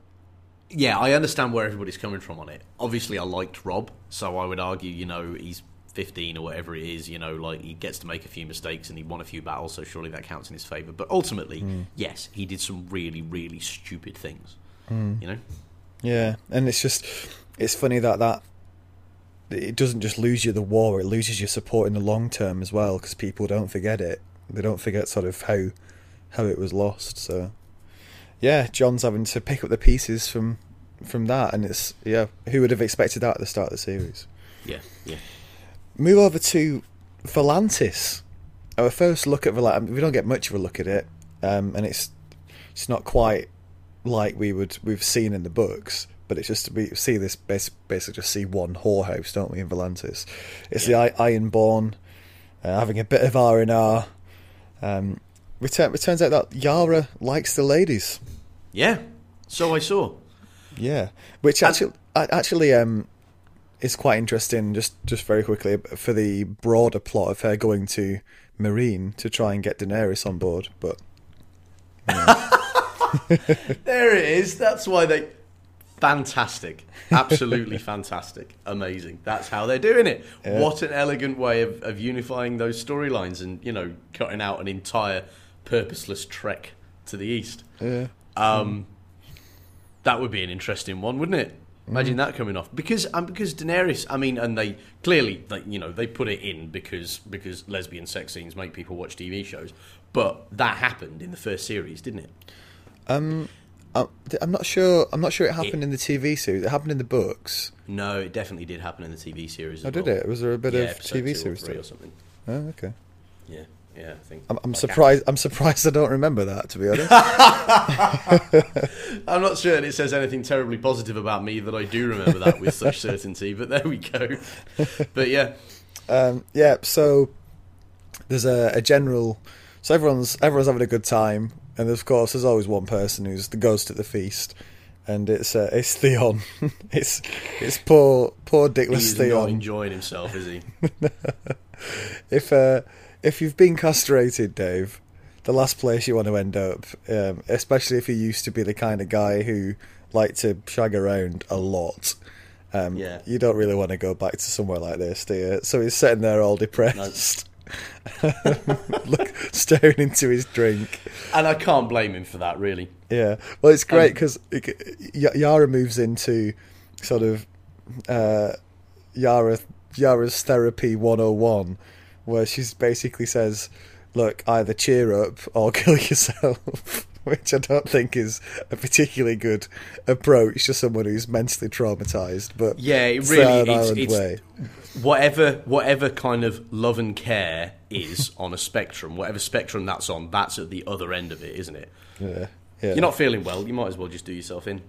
yeah, I understand where everybody's coming from on it. Obviously, I liked Robb, so I would argue, you know, he's 15 or whatever it is, you know, like he gets to make a few mistakes and he won a few battles, so surely that counts in his favour. But ultimately, Hmm. yes, he did some really, really stupid things. Hmm. You know? Yeah, and it's just it's funny that that it doesn't just lose you the war; it loses your support in the long term as well because people don't forget it. They don't forget sort of how how it was lost. So yeah, Jon's having to pick up the pieces from from that, and it's yeah, who would have expected that at the start of the series? Yeah, yeah. Move over to Volantis. Our first look at Volantis, we don't get much of a look at it, um, and it's it's not quite like we would we've seen in the books, but it's just we see this bas- basically just see one whorehouse, don't we, in Volantis? It's the I- Ironborn uh, having a bit of R and R. Um, it, turns out that Yara likes the ladies. Yeah, so I saw. Yeah, which And- actually actually um is quite interesting. Just just very quickly for the broader plot of her going to Meereen to try and get Daenerys on board, but There it is. That's why they. Fantastic. Absolutely fantastic. Amazing. That's how they're doing it. Yeah. What an elegant way of, of unifying those storylines and, you know, cutting out an entire purposeless trek to the east. yeah, Um, That would be an interesting one, wouldn't it? Imagine that coming off because um, because Daenerys. I mean, and they clearly, like, you know, they put it in because because lesbian sex scenes make people watch TV shows. But that happened in the first series, didn't it? um, I'm, I'm not sure. I'm not sure it happened in the TV series. It happened in the books. No, it definitely did happen in the TV series. Oh, as did well. it? Was there a bit yeah, of TV series or or something. Oh, okay. Yeah, yeah, I think. I'm, I'm like, surprised. I'm surprised I don't remember that. To be honest. I'm not sure that it says anything terribly positive about me that I do remember that with such certainty. But there we go. But yeah, Um, yeah, so there's a, a general. So everyone's everyone's having a good time, and of course, there's always one person who's the ghost at the feast, and it's uh, it's Theon. it's it's poor poor dickless he's not Theon. enjoying himself, is he? if uh, if you've been castrated, Dave, the last place you want to end up, um, especially if you used to be the kind of guy who liked to shag around a lot. Um, Yeah. You don't really want to go back to somewhere like this, do you? So he's sitting there all depressed, look, staring into his drink. And I can't blame him for that, really. Yeah, well, it's great Um, because Yara moves into sort of uh, Yara Yara's therapy 101, where she basically says, "Look, either cheer up or kill yourself," which I don't think is a particularly good approach to someone who's mentally traumatized. But Yeah, it really it's, it's way. whatever whatever kind of love and care is on a spectrum, whatever spectrum that's on, that's at the other end of it, isn't it? Yeah, yeah. You're not feeling well, you might as well just do yourself in.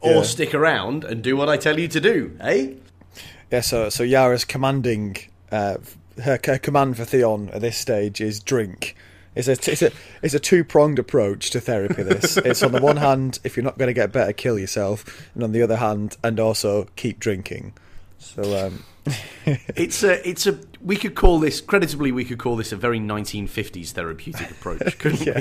Or stick around and do what I tell you to do, eh? Yeah, so so Yara's commanding uh, her, her command for Theon at this stage is drink. It's a it's a it's a two pronged approach to therapy. This it's on the one hand, if you're not going to get better, kill yourself, and on the other hand, and also keep drinking. So um, It's a, it's a. We could call this creditably. We could call this a very 1950s therapeutic approach, couldn't yeah,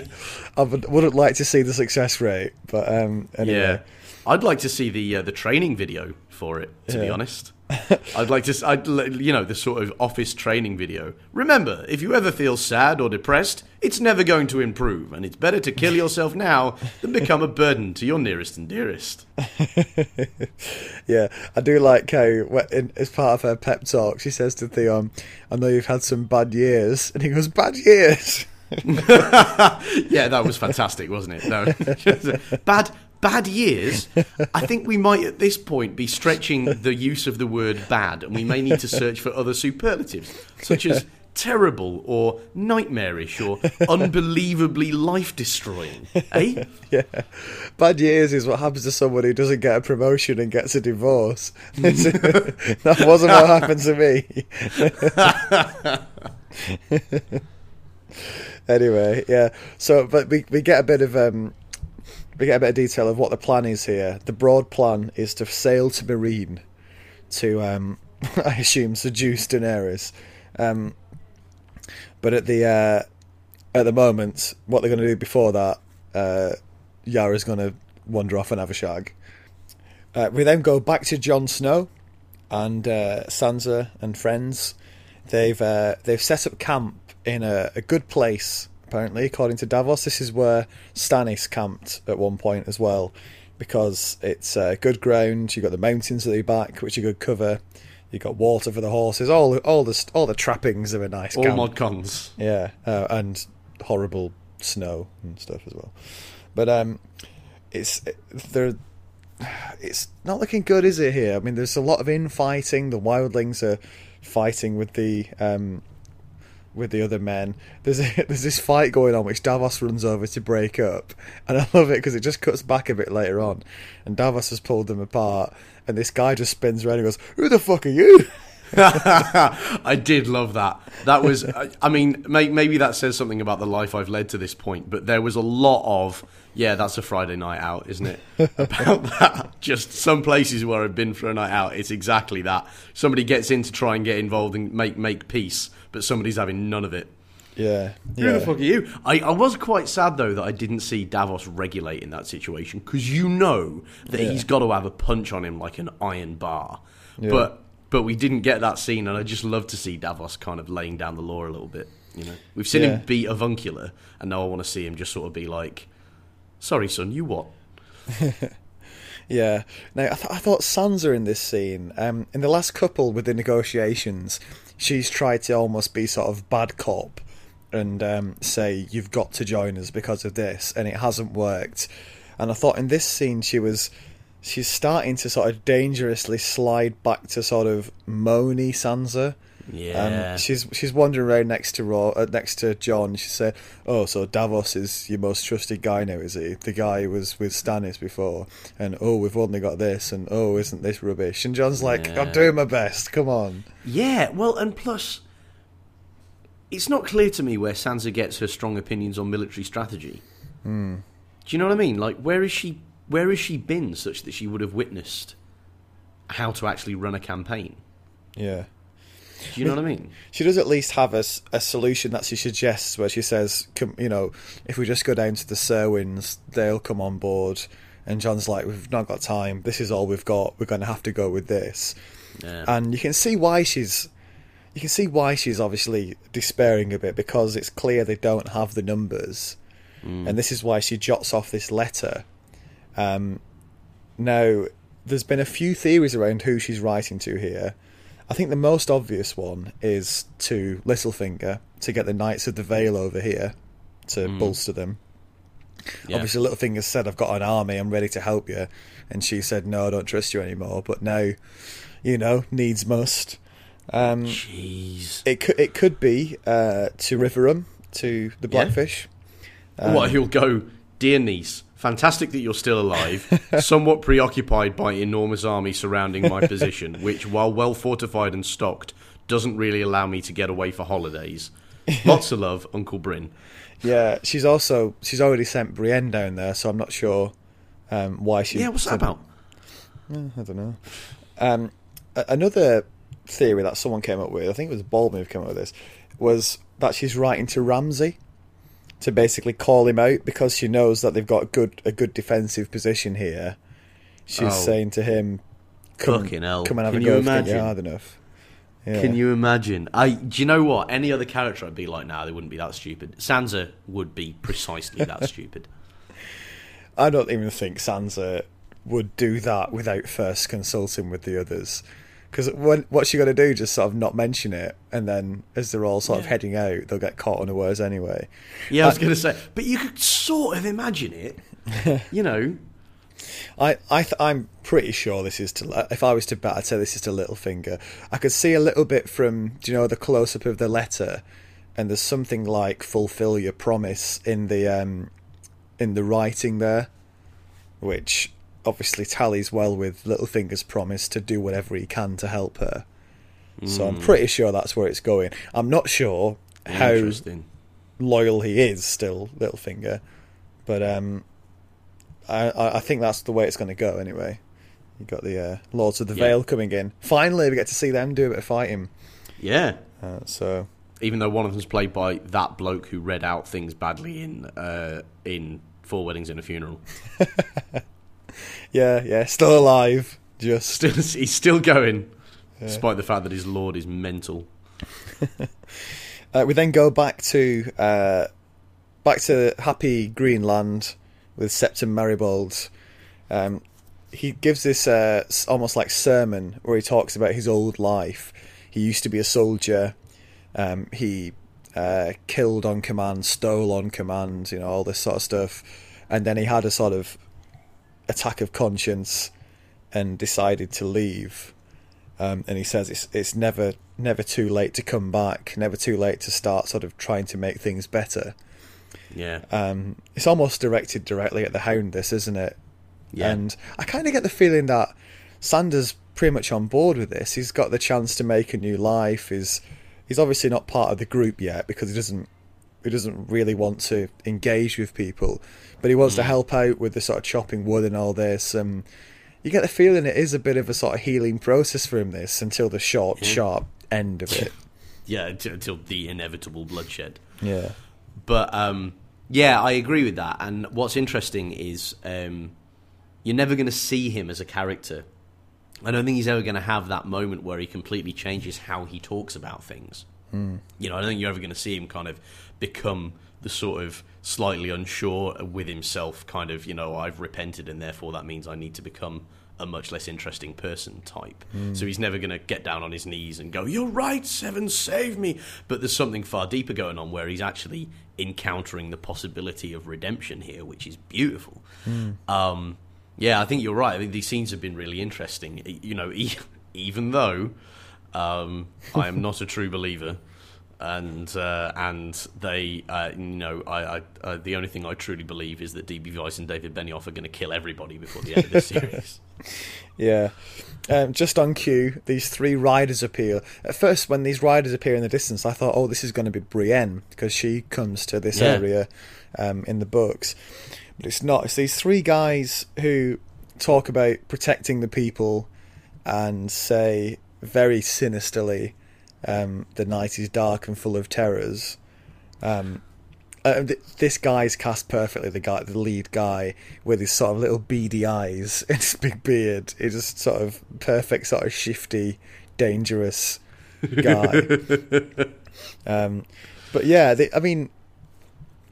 I would, wouldn't like to see the success rate, but um, anyway. Yeah, I'd like to see the uh, the training video for it. To be honest, I'd like to. I'd you know the sort of office training video. Remember, if you ever feel sad or depressed, it's never going to improve, and it's better to kill yourself now than become a burden to your nearest and dearest. Yeah, I do like how, as part of her pep talk, she says to Theon, "I know you've had some bad years," and he goes, "Bad years." Yeah, that was fantastic, wasn't it? No, bad bad years. I think we might at this point be stretching the use of the word bad, and we may need to search for other superlatives such as terrible or nightmarish or unbelievably life destroying. Eh? Yeah, bad years is what happens to someone who doesn't get a promotion and gets a divorce. that wasn't what happened to me. anyway, yeah. So, but we we get a bit of um, we get a bit of detail of what the plan is here. The broad plan is to sail to Meereen to, um, I assume, seduce Daenerys. Um, but at the uh, at the moment, what they're going to do before that, uh, Yara's going to wander off and have a shag. Uh, we then go back to Jon Snow and uh, Sansa and friends. They've uh, they've set up camp in a, a good place apparently, according to Davos. This is where Stannis camped at one point as well, because it's uh, good ground. You've got the mountains at your back, which are good cover. You've got water for the horses. All all the all the trappings of a nice All camp. mod cons. Yeah, uh, and horrible snow and stuff as well. But um, it's there. It's not looking good, is it? Here, I mean, there's a lot of infighting. The wildlings are fighting with the um, with the other men. There's a, there's this fight going on which Davos runs over to break up, and I love it because it just cuts back a bit later on, and Davos has pulled them apart, and this guy just spins around and goes, "Who the fuck are you?" I did love that. That was, I, I mean, may, maybe that says something about the life I've led to this point, but there was a lot of, yeah, that's a Friday night out, isn't it? About that. Just some places where I've been for a night out, it's exactly that. Somebody gets in to try and get involved and make, make peace, but somebody's having none of it. Yeah, Who the fuck are you? I, I was quite sad though that I didn't see Davos regulate in that situation because you know that Yeah. he's got to have a punch on him like an iron bar. Yeah. But but we didn't get that scene, and I just love to see Davos kind of laying down the law a little bit. You know, we've seen him beat Avuncular, and now I want to see him just sort of be like, "Sorry, son, you what?" Yeah. Now, I, th- I thought Sansa in this scene, um, in the last couple with the negotiations, she's tried to almost be sort of bad cop and um, say, you've got to join us because of this, and it hasn't worked. And I thought in this scene, she was. She's starting to sort of dangerously slide back to sort of moany Sansa. Yeah. Um, she's she's wandering around next to Raw, uh, next to Jon. She said, "Oh, so Davos is your most trusted guy now, is he? The guy who was with Stannis before, and oh, we've only got this, and oh, isn't this rubbish?" And Jon's like, Yeah. "I'm doing my best. Come on." Yeah, well, and plus, it's not clear to me where Sansa gets her strong opinions on military strategy. Hmm. Do you know what I mean? Like, where is she? Where has she been such that she would have witnessed how to actually run a campaign? Yeah. Do you know what I mean? She does at least have a solution that she suggests, where she says, come, "You know, if we just go down to the Cerwyns, they'll come on board." And Jon's like, "We've not got time. This is all we've got. We're going to have to go with this." Yeah. and you can see why she's you can see why she's obviously despairing a bit because it's clear they don't have the numbers and this is why she jots off this letter um, now there's been a few theories around who she's writing to here i think the most obvious one is to littlefinger to get the knights of the vale over here to bolster them Yeah. obviously littlefinger said i've got an army i'm ready to help you and she said no i don't trust you anymore but now you know needs must um, Jeez. it could it could be uh, to Riverrun to the Yeah. Blackfish. Um, what he'll go, dear niece. Fantastic that you're still alive. somewhat preoccupied by enormous army surrounding my position, which, while well fortified and stocked, doesn't really allow me to get away for holidays. Lots of love, Uncle Bryn. Yeah, she's also she's already sent Brienne down there, so I'm not sure um, why she. Yeah, what's that about? I don't know. Um, another theory that someone came up with, I think it was Baldwin who came up with this, was that she's writing to Ramsay to basically call him out because she knows that they've got a good a good defensive position here. She's Oh. saying to him, "Come, Fucking hell. come and have Can a you go if imagine? you're hard enough." Yeah. Can you imagine? I do you know what? Any other character I'd be like, nah, they wouldn't be that stupid. Sansa would be precisely that stupid. I don't even think Sansa would do that without first consulting with the others. Because what's she going to do? Just sort of not mention it, and then as they're all sort of heading out, they'll get caught unawares anyway. Yeah, I was going to say, but you could sort of imagine it. You know, I, I th- I'm pretty sure this is to. If I was to bet, I'd say this is to Littlefinger. I could see a little bit from, do you know, the close up of the letter, and there's something like "fulfill your promise" in the um, in the writing there, which obviously tallies well with Littlefinger's promise to do whatever he can to help her. So I'm pretty sure that's where it's going. I'm not sure how loyal he is still, Littlefinger, but um, I, I I think that's the way it's going to go anyway. You got the uh, Lords of the Yeah. Vale coming in. Finally, we get to see them do a bit of fighting. Yeah, Uh, so even though one of them's played by that bloke who read out things badly in uh, in Four Weddings and a Funeral. yeah, yeah, still alive. Just Still, he's still going, despite the fact that his lord is mental. Uh, we then go back to uh, back to happy Greenland with Septon Meribald. Um, he gives this uh, almost like sermon where he talks about his old life. He used to be a soldier. Um, he uh, killed on command, stole on command, you know, all this sort of stuff. And then he had a sort of attack of conscience and decided to leave. Um, and he says it's it's never never too late to come back, never too late to start sort of trying to make things better. Yeah. Um, it's almost directed directly at the Hound, this isn't it? Yeah. And I kind of get the feeling that Sandor's pretty much on board with this. He's got the chance to make a new life. He's he's obviously not part of the group yet because he doesn't he doesn't really want to engage with people, but he wants to help out with the sort of chopping wood and all this. Um, you get the feeling it is a bit of a sort of healing process for him. This until the short, sharp end of it. yeah, until, until the inevitable bloodshed. Yeah, But um, yeah, I agree with that. And what's interesting is um, you're never going to see him as a character. I don't think he's ever going to have that moment where he completely changes how he talks about things. Mm. You know, I don't think you're ever going to see him kind of become the sort of slightly unsure with himself, kind of, you know, I've repented and therefore that means I need to become a much less interesting person type. So he's never going to get down on his knees and go, You're right, Seven, save me. But there's something far deeper going on where he's actually encountering the possibility of redemption here, which is beautiful. Um, yeah, I think you're right. I think these scenes have been really interesting. You know, even though um, I am not a true believer, and uh, and they, uh, you know, I, I uh, the only thing I truly believe is that DB Weiss and David Benioff are going to kill everybody before the end of this series. yeah. Um, just on cue, these three riders appear. At first, when these riders appear in the distance, I thought, "Oh, this is going to be Brienne," because she comes to this Yeah. area um, in the books. But it's not. It's these three guys who talk about protecting the people and say very sinisterly, um, "The night is dark and full of terrors." Um, uh, th- this guy's cast perfectly. The guy, the lead guy, with his sort of little beady eyes and his big beard. He's just sort of perfect, sort of shifty, dangerous guy. um, but yeah, they, I mean,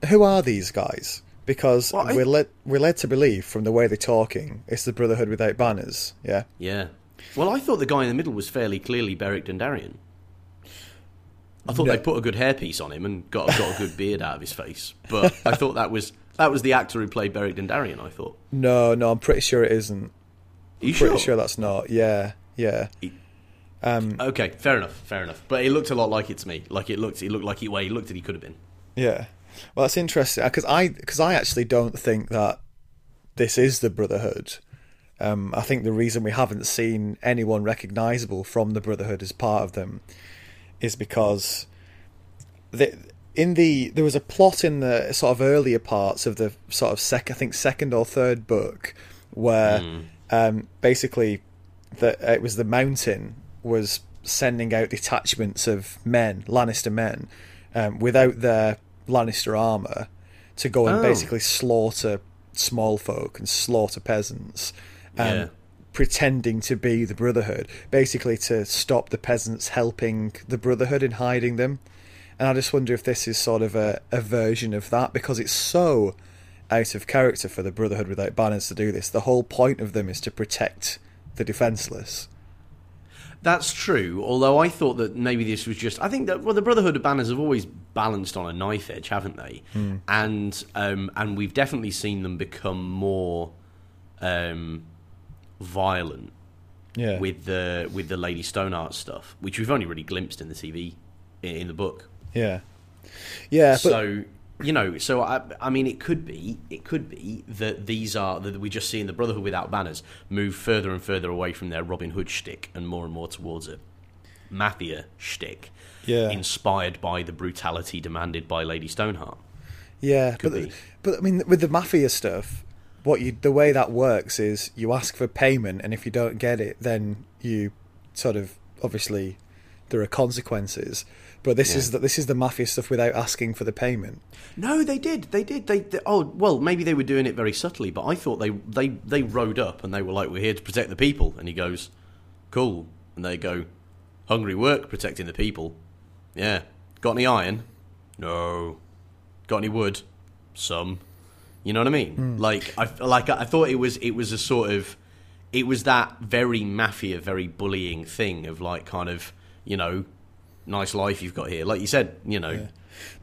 who are these guys? Because Well, I- we're led we're led to believe from the way they're talking, it's the Brotherhood without banners. Yeah. yeah. Well, I thought the guy in the middle was fairly clearly Beric Dondarrion. I thought No. they put a good hairpiece on him and got got a good beard out of his face, but I thought that was that was the actor who played Beric Dondarrion. I thought. No, no, I'm pretty sure it isn't. Are you Pretty sure? sure that's not. Yeah, yeah. Um, Okay, fair enough, fair enough. But it looked a lot like it to me. Like it looked, it looked like he, well, he looked that he could have been. Yeah. Well, that's interesting because I because I actually don't think that this is the Brotherhood. Um, I think the reason we haven't seen anyone recognisable from the Brotherhood as part of them is because the, in the there was a plot in the sort of earlier parts of the sort of sec I think second or third book where um, basically that it was the Mountain was sending out detachments of men Lannister men um, without their Lannister armor to go and Oh. basically slaughter small folk and slaughter peasants. Um, Yeah. Pretending to be the Brotherhood, basically to stop the peasants helping the Brotherhood in hiding them. And I just wonder if this is sort of a, a version of that because it's so out of character for the Brotherhood without banners to do this. The whole point of them is to protect the defenseless. That's true. Although I thought that maybe this was just. I think that well, the Brotherhood of Banners have always balanced on a knife edge, haven't they? And um, and we've definitely seen them become more um, violent Yeah. with the with the Lady Stoneheart stuff, which we've only really glimpsed in the TV in, in the book. yeah. Yeah, but so you know, so I, I mean, it could be, it could be that these are that we just see in the Brotherhood without banners move further and further away from their Robin Hood shtick and more and more towards a mafia shtick, Yeah. inspired by the brutality demanded by Lady Stoneheart. Yeah, Could but be. but I mean, with the mafia stuff, what you the way that works is you ask for payment, and if you don't get it, then you sort of obviously there are consequences. But this Yeah. is the, this is the mafia stuff without asking for the payment. No, they did. They did. They, they oh well, maybe they were doing it very subtly, but I thought they they they rode up and they were like, "We're here to protect the people," and he goes, "Cool," and they go, "Hungry work protecting the people." Yeah. Got any iron? No. Got any wood? Some. You know what I mean? Like I like I thought it was it was a sort of it was that very mafia, very bullying thing of like kind of you know nice life you've got here. Like you said, you know,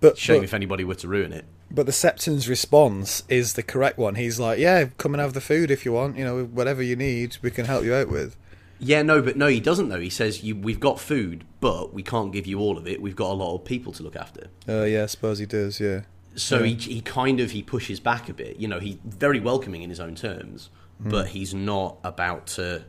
But shame but, if anybody were to ruin it. but the Septon's response is the correct one. He's like, "Yeah, come and have the food if you want. You know, whatever you need, we can help you out with." Yeah, no, but no, he doesn't though. He says you, we've got food, but we can't give you all of it. We've got a lot of people to look after. Uh, yeah, I suppose he does. Yeah. So he he kind of he pushes back a bit. You know, he's very welcoming in his own terms, hmm. but he's not about to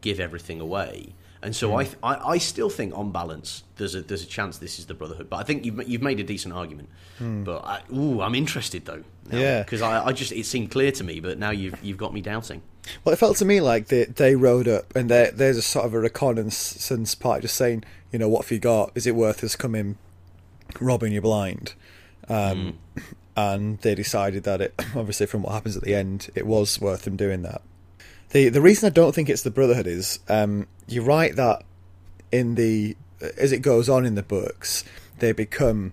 give everything away. And so hmm. I, th- I I still think on balance there's a there's a chance this is the Brotherhood. But I think you've you've made a decent argument. Hmm. But I, ooh, I'm interested though. Yeah. because I, I just it seemed clear to me, but now you've you've got me doubting. Well, it felt to me like they they rode up and there's a sort of a reconnaissance part, just saying, you know, what have you got? Is it worth us coming robbing you blind? Um, And they decided that it, obviously, from what happens at the end, it was worth them doing that. the The reason I don't think it's the Brotherhood is um, you're right that in the as it goes on in the books, they become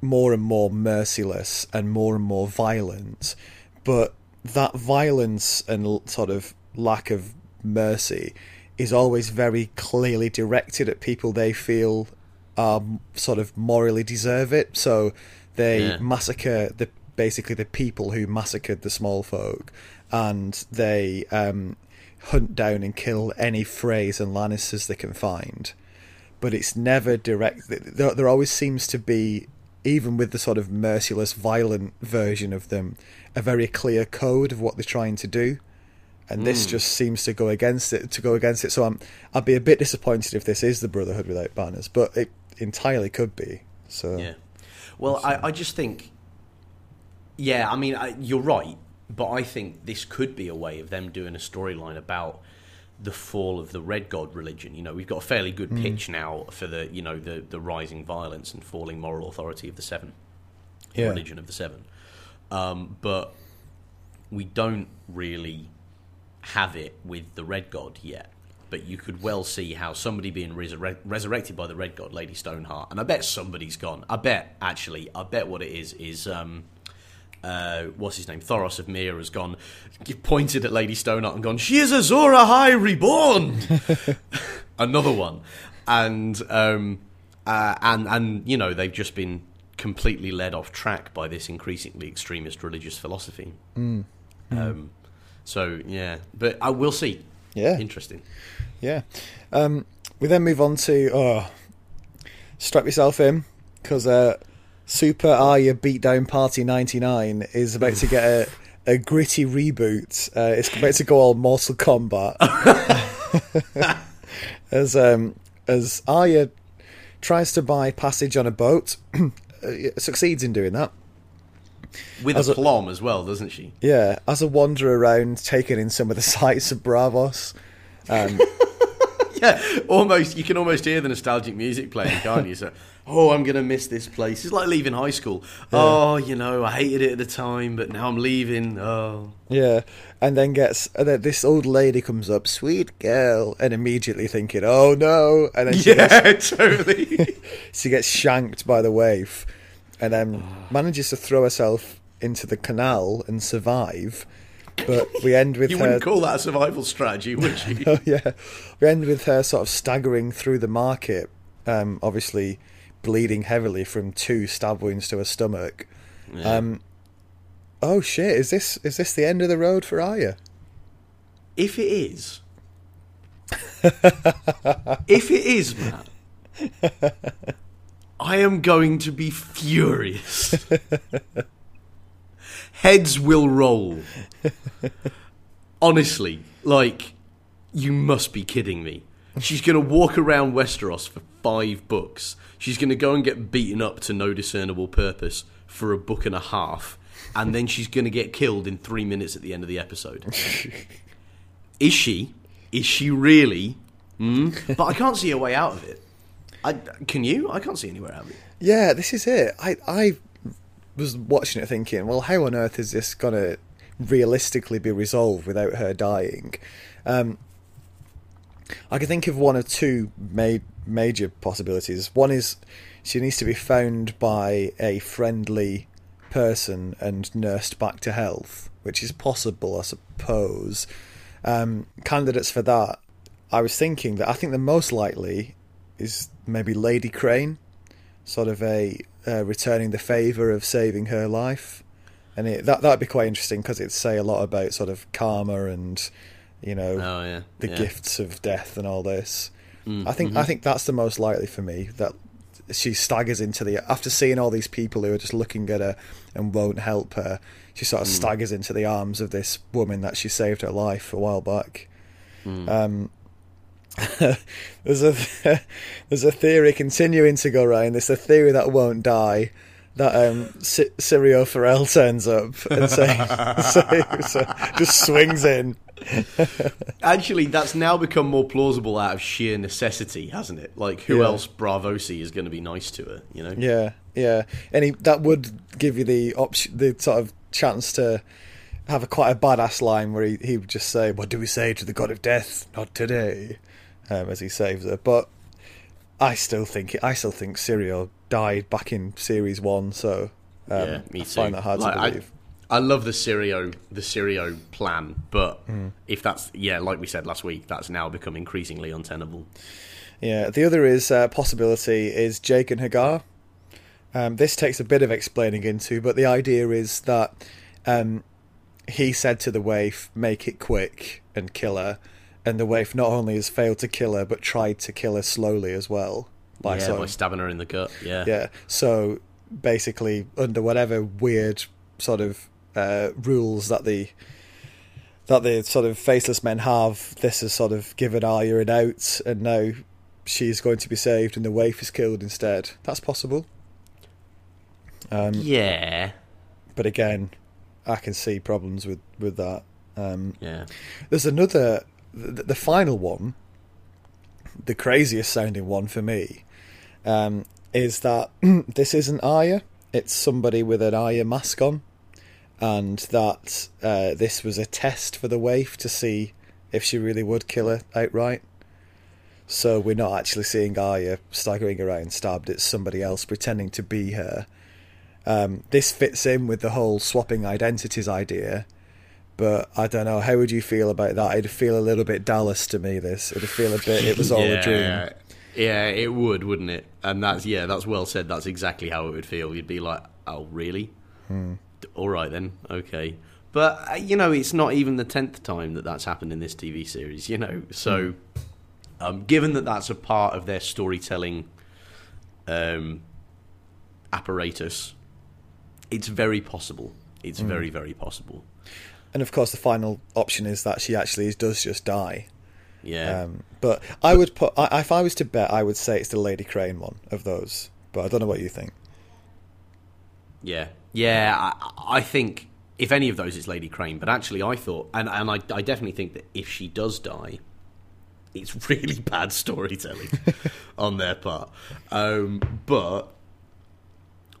more and more merciless and more and more violent. But that violence and sort of lack of mercy is always very clearly directed at people they feel are m- sort of morally deserve it. So they Yeah. massacre the basically the people who massacred the small folk, and they um, hunt down and kill any Freys and Lannisters they can find but it's never direct. There, there always seems to be, even with the sort of merciless, violent version of them, a very clear code of what they're trying to do, and this just seems to go against it. To go against it, so I'm, I'd be a bit disappointed if this is the Brotherhood without banners, but it entirely could be. So Yeah. Well, I, I just think, yeah, I mean, I, you're right, but I think this could be a way of them doing a storyline about the fall of the Red God religion. You know, we've got a fairly good pitch now for the, you know, the, the rising violence and falling moral authority of the Seven, Yeah. religion of the Seven. Um, but we don't really have it with the Red God yet. But you could well see how somebody being resurre- resurrected by the Red God, Lady Stoneheart, and I bet somebody's gone. I bet, actually, I bet what it is is um, uh, what's his name? Thoros of Myr has gone, pointed at Lady Stoneheart and gone, "She is Azor Ahai reborn." Another one, and um, uh, and and you know they've just been completely led off track by this increasingly extremist religious philosophy. Um, so yeah, but I will see. Yeah. interesting. Yeah. Um, we then move on to oh, strap yourself in because uh, Super Arya Beatdown Party '99 is about to get a, a gritty reboot. Uh, it's about to go all Mortal Kombat. as um, as Arya tries to buy passage on a boat, uh, succeeds in doing that. With As a plum as well, doesn't she? Yeah, as a wanderer around, taking in some of the sights of Braavos. Um, Yeah, almost. You can almost hear the nostalgic music playing, can't you? So, oh, I'm gonna miss this place. It's like leaving high school. Oh, you know, I hated it at the time, but now I'm leaving. Oh, yeah, and then gets and then this old lady comes up, sweet girl, and immediately thinking, "Oh no!" And then she, gets, yeah, totally. she gets shanked by the waif, and then manages to throw herself into the canal and survive. But we end with you her. wouldn't call that a survival strategy, would you? Oh yeah, we end with her sort of staggering through the market, um, obviously bleeding heavily from two stab wounds to her stomach. Yeah. Um, oh shit! Is this is this the end of the road for Arya? if it is, if it is, Matt, I am going to be furious. Heads will roll. Honestly, like, you must be kidding me. She's going to walk around Westeros for five books. She's going to go and get beaten up to no discernible purpose for a book and a half. And then she's going to get killed in three minutes at the end of the episode. Is she? Is she really? Hmm? But I can't see a way out of it. I, can you? I can't see anywhere out of it. Yeah, this is it. I I was watching it thinking, well, how on earth is this gonna realistically be resolved without her dying? Um, I can think of one or two ma- major possibilities. One is she needs to be found by a friendly person and nursed back to health, which is possible, I suppose. Um, candidates for that, I was thinking that I think the most likely is maybe Lady Crane, sort of a uh, returning the favour of saving her life, and it, that that'd be quite interesting because it'd say a lot about sort of karma and you know Oh yeah, the yeah. gifts of death and all this. Mm, I think. I think that's the most likely for me that she staggers into the after seeing all these people who are just looking at her and won't help her. She sort Mm. of staggers into the arms of this woman that she saved her life a while back. Mm. Um, there's a there's a theory continuing to go around. There's a theory that won't die. That um, C- Syrio Forel turns up and saves just swings in. Actually, that's now become more plausible out of sheer necessity, hasn't it? Like, who Yeah. else Braavosi is going to be nice to her? You know? Yeah, yeah, and he, that would give you the option, the sort of chance to have a quite a badass line where he, he would just say, "What do we say to the god of death? Not today," um, as he saves her. But I still think I still think Syrio died back in series one, so um, yeah, me I too. find that hard Like, to believe. I, love the Syrio, the Syrio plan, but Hmm. if that's yeah, like we said last week, that's now become increasingly untenable. Yeah, the other is uh, possibility is Jaqen H'ghar. Um, this takes a bit of explaining into, but the idea is that um, he said to the waif, "Make it quick and kill her," and the waif not only has failed to kill her, but tried to kill her slowly as well. By yeah, sort by stabbing her in the gut. Yeah, yeah. So basically, under whatever weird sort of uh, rules that the that the sort of faceless men have, this has sort of given Arya an out, and now she's going to be saved, and the waif is killed instead. That's possible. Um, yeah, but again, I can see problems with with that. Um, yeah. there's another, the, the final one, the craziest sounding one for me, um, is that this isn't Arya. It's somebody with an Arya mask on, and that uh, this was a test for the waif to see if she really would kill her outright. So we're not actually seeing Arya staggering around stabbed. It's somebody else pretending to be her. Um, this fits in with the whole swapping identities idea, but I don't know. How would you feel about that? It'd feel a little bit Dallas to me. This it'd feel a bit. It was all a dream. Yeah, it would, wouldn't it? And that's yeah, that's well said. That's exactly how it would feel. You'd be like, "Oh, really? Hmm. All right then, okay." But uh, you know, it's not even the tenth time that that's happened in this TV series. You know, so um, given that that's a part of their storytelling um, apparatus, it's very possible. It's Hmm. very, very possible. And of course, the final option is that she actually does just die. Yeah. Um, but I would put. I, if I was to bet, I would say it's the Lady Crane one of those. But I don't know what you think. Yeah, yeah. I, I think if any of those, it's Lady Crane. But actually, I thought, and and I, I definitely think that if she does die, it's really bad storytelling on their part. Um, but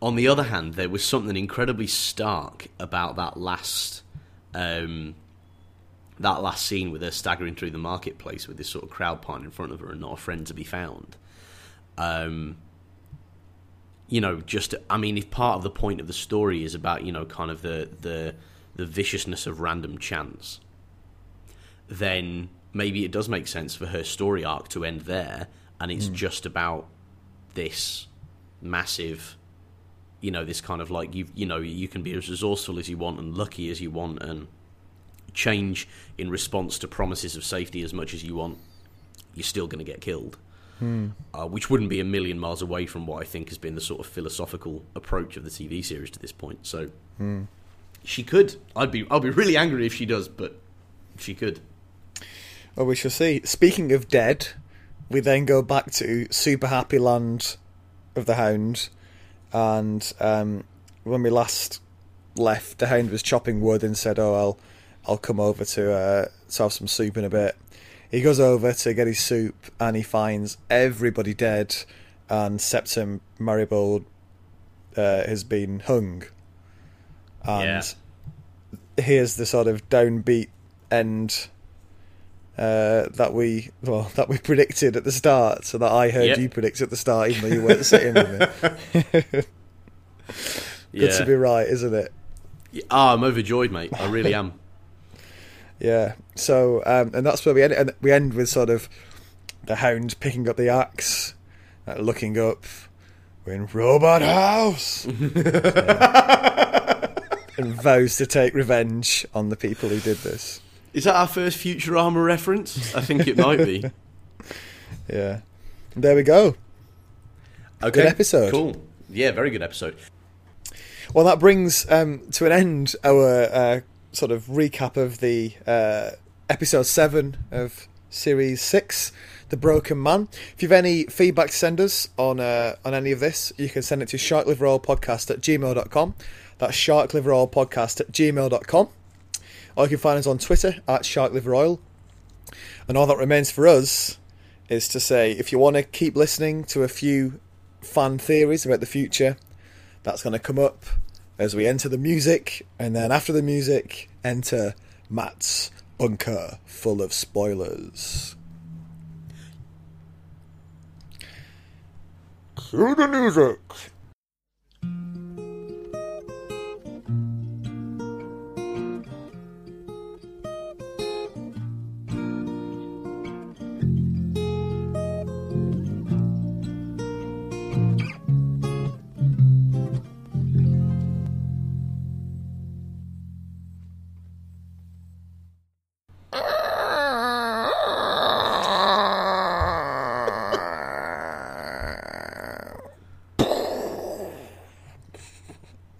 on the other hand, there was something incredibly stark about that last. Um, that last scene with her staggering through the marketplace with this sort of crowd pile in front of her and not a friend to be found. Um, you know, just I mean, if part of the point of the story is about you know, kind of the the the viciousness of random chance, then maybe it does make sense for her story arc to end there, and it's just about this massive, you know, this kind of like you you know you can be as resourceful as you want and lucky as you want and change in response to promises of safety as much as you want. You're still going to get killed uh, which wouldn't be a million miles away from what I think has been the sort of philosophical approach of the TV series to this point. So she could. I'd be. I'll be really angry if she does, but she could. Well, we shall see. Speaking of dead, we then go back to Super Happy Land of the Hound, and um, when we last left, the Hound was chopping wood and said, "Oh, I'll, I'll come over to uh, to have some soup in a bit." He goes over to get his soup, and he finds everybody dead, and Septon Meribald uh, has been hung, and here's the sort of downbeat end uh, that we well that we predicted at the start, so that I heard Yep. you predict at the start, even though you weren't sitting with me. Good Yeah. to be right, isn't it? Ah, I'm overjoyed, mate. I really am. Yeah. So, um, and that's where we end. And we end with sort of the hound picking up the axe, uh, looking up. We're in Robot House, and vows to take revenge on the people who did this. Is that our first Futurama reference? I think it might be. Yeah. There we go. Okay. Good episode. Cool. Yeah, very good episode. Well, that brings um, to an end our uh, sort of recap of the uh, episode seven of series six, "The Broken Man." If you've any feedback to send us on uh, on any of this, you can send it to sharkliveroilpodcast at gmail.com. That's sharkliveroilpodcast at gmail.com. Or you can find us on Twitter at sharkliveroil. And all that remains for us is to say, if you want to keep listening to a few fan theories about the future, that's going to come up as we enter the music, and then after the music, enter Matt's Unker, full of spoilers. Cue the music.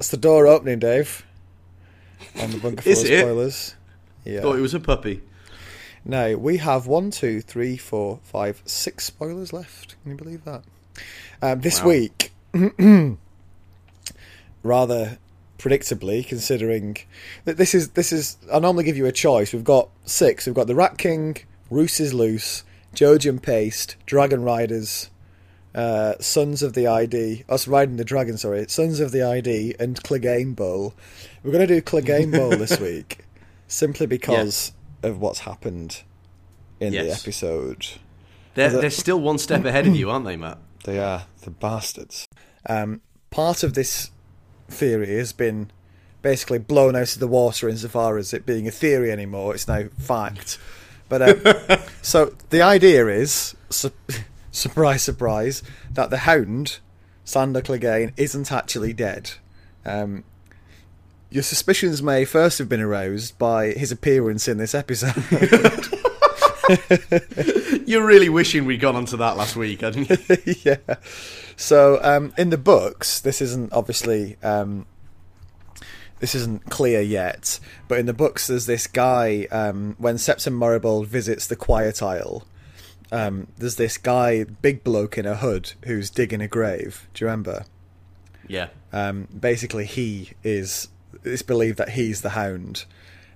That's the door opening, Dave. On the bunker Is it? spoilers. Yeah. Thought it was a puppy. Now we have one, two, three, four, five, six spoilers left. Can you believe that? Um, this Wow. week, rather predictably, considering that this is this is, I normally give you a choice. We've got six. We've got the Rat King, Roose is Loose, Jojen Paste, Dragon Riders, uh, Sons of the ID, us riding the dragon. Sorry, Sons of the ID, and Clegane Bowl. We're going to do Clegane Bowl this week, simply because of what's happened in the episode. They're, they're still one step ahead of you, aren't they, Matt? They are the bastards. Um, part of this theory has been basically blown out of the water insofar as it being a theory anymore. It's now fact. But um, so the idea is, su- surprise, surprise, that the hound, Sandor Clegane, isn't actually dead. Um, your suspicions may first have been aroused by his appearance in this episode. You're really wishing we'd gone onto that last week, hadn't you? yeah. So um, in the books, this isn't obviously um, this isn't clear yet, but in the books, there's this guy um, when Septon Meribald visits the Quiet Isle. Um, there's this guy, big bloke in a hood, who's digging a grave. Do you remember? Yeah. Um, basically, he is. It's believed that he's the Hound,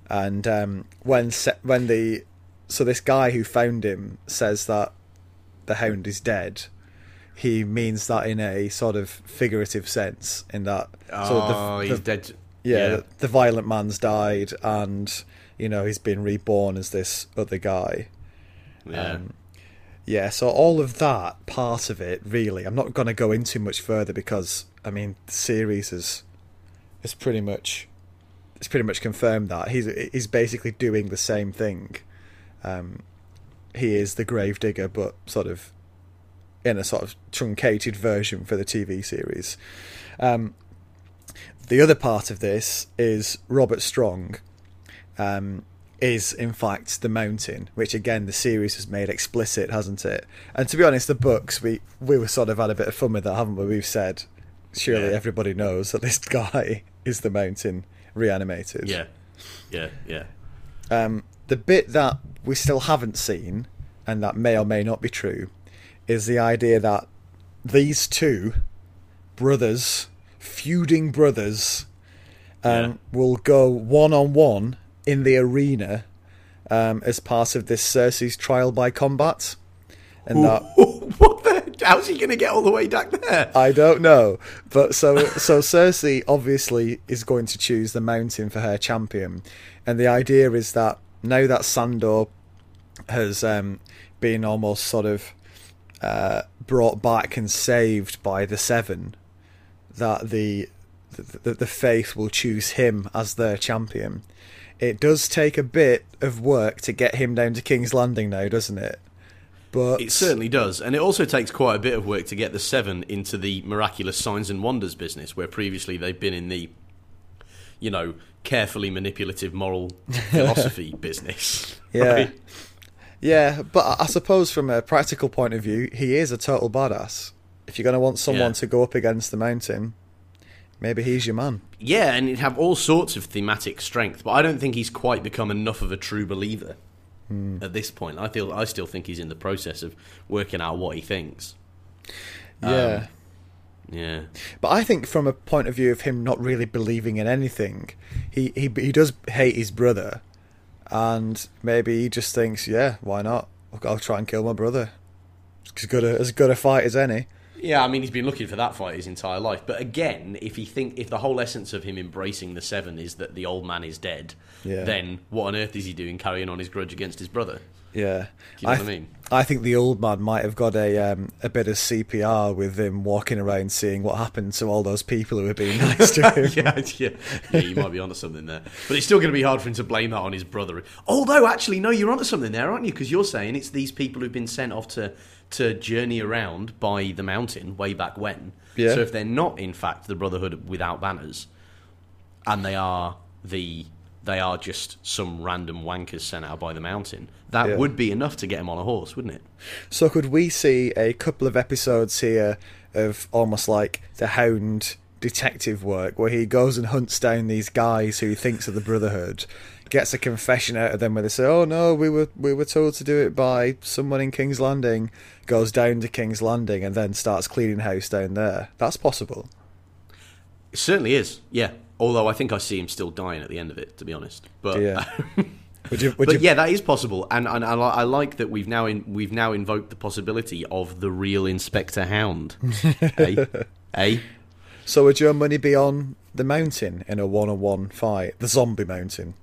and um, when Se- when the so this guy who found him says that the Hound is dead, he means that in a sort of figurative sense. In that, oh, the, he's the- dead. yeah, The, the violent man's died, and you know he's been reborn as this other guy. Yeah. Um, yeah, so all of that part of it, really, I'm not going to go into much further because I mean the series is is pretty much it's pretty much confirmed that he's he's basically doing the same thing. Um, he is the gravedigger, but sort of in a sort of truncated version for the TV series. Um, the other part of this is Robert Strong. Um, is in fact the mountain, which again the series has made explicit, hasn't it? And to be honest, the books we we were sort of had a bit of fun with that, haven't we? We've said surely Yeah. everybody knows that this guy is the mountain reanimated. yeah. Yeah. Yeah. Um, the bit that we still haven't seen, and that may or may not be true, is the idea that these two brothers, feuding brothers, um, Yeah. will go one on one in the arena um, as part of this Cersei's trial by combat, and that what the how's he going to get all the way back there? I don't know, but so so Cersei obviously is going to choose the mountain for her champion, and the idea is that now that Sandor has um, been almost sort of uh, brought back and saved by the Seven, that the the, the faith will choose him as their champion. It does take a bit of work to get him down to King's Landing now, doesn't it? But It certainly does, and it also takes quite a bit of work to get the Seven into the miraculous signs and wonders business, where previously they've been in the, you know, carefully manipulative moral philosophy business. Yeah. right? Yeah, but I- suppose from a practical point of view, he is a total badass. If you're going to want someone Yeah. to go up against the mountain, maybe he's your man. Yeah, and he'd have all sorts of thematic strength, but I don't think he's quite become enough of a true believer hmm. at this point. I feel I still think he's in the process of working out what he thinks. Yeah. Um, yeah. but I think from a point of view of him not really believing in anything, he, he, he does hate his brother. And maybe he just thinks, yeah, why not? I'll try and kill my brother. It's as good a, as good a fight as any. Yeah, I mean he's been looking for that fight his entire life. But again, if he think if the whole essence of him embracing the seven is that the old man is dead, Yeah. then what on earth is he doing carrying on his grudge against his brother? Yeah, Do you know what I th- mean? I think the old man might have got a um, a bit of CPR with him walking around, seeing what happened to all those people who were being nice to him. yeah, yeah, yeah. You might be onto something there, but it's still going to be hard for him to blame that on his brother. Although, actually, no, you're onto something there, aren't you? Because you're saying it's these people who've been sent off to to journey around by the mountain way back when. Yeah. So if they're not, in fact, the Brotherhood without banners, and they are the they are just some random wankers sent out by the mountain, that Yeah. would be enough to get him on a horse, wouldn't it? So could we see a couple of episodes here of almost like the Hound detective work, where he goes and hunts down these guys who he thinks are the Brotherhood, gets a confession out of them where they say, "Oh no, we were we were told to do it by someone in King's Landing," goes down to King's Landing and then starts cleaning house down there. That's possible. It certainly is. Yeah. Although I think I see him still dying at the end of it, to be honest. But Yeah. Would you? Would but you? yeah, that is possible, and, and I, I like that we've now in, we've now invoked the possibility of the real Inspector Hound. eh? Eh? So would your money be on the mountain in a one-on-one fight, the zombie mountain?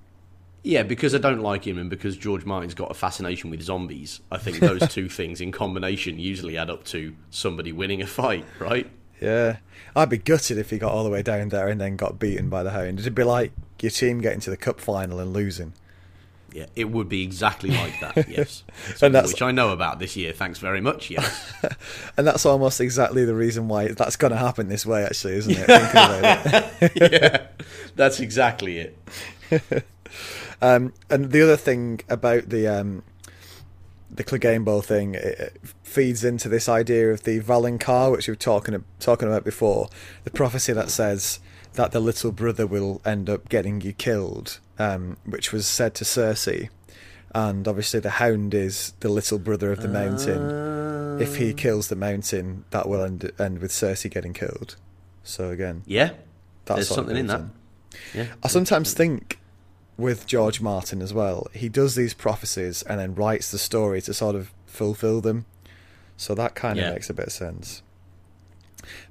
Yeah, because I don't like him, and because George Martin's got a fascination with zombies. I think those two things in combination usually add up to somebody winning a fight, right? Yeah, I'd be gutted if he got all the way down there and then got beaten by the Hound. It'd be like your team getting to the cup final and losing. Yeah, it would be exactly like that. Yes, which I know about this year. Thanks very much. Yes. And that's almost exactly the reason why that's going to happen this way, actually, isn't it? It. yeah, that's exactly it. Um, and the other thing about the um, the Clegane Bowl thing feeds into this idea of the Valonqar, which we were talking talking about before, the prophecy that says that the little brother will end up getting you killed, um, which was said to Cersei, and obviously the Hound is the little brother of the Mountain. If he kills the Mountain, that will end end with Cersei getting killed. So again, Yeah, there's something in that. Yeah, I sometimes think with George Martin as well, he does these prophecies and then writes the story to sort of fulfill them. So that kind of Yeah. makes a bit of sense.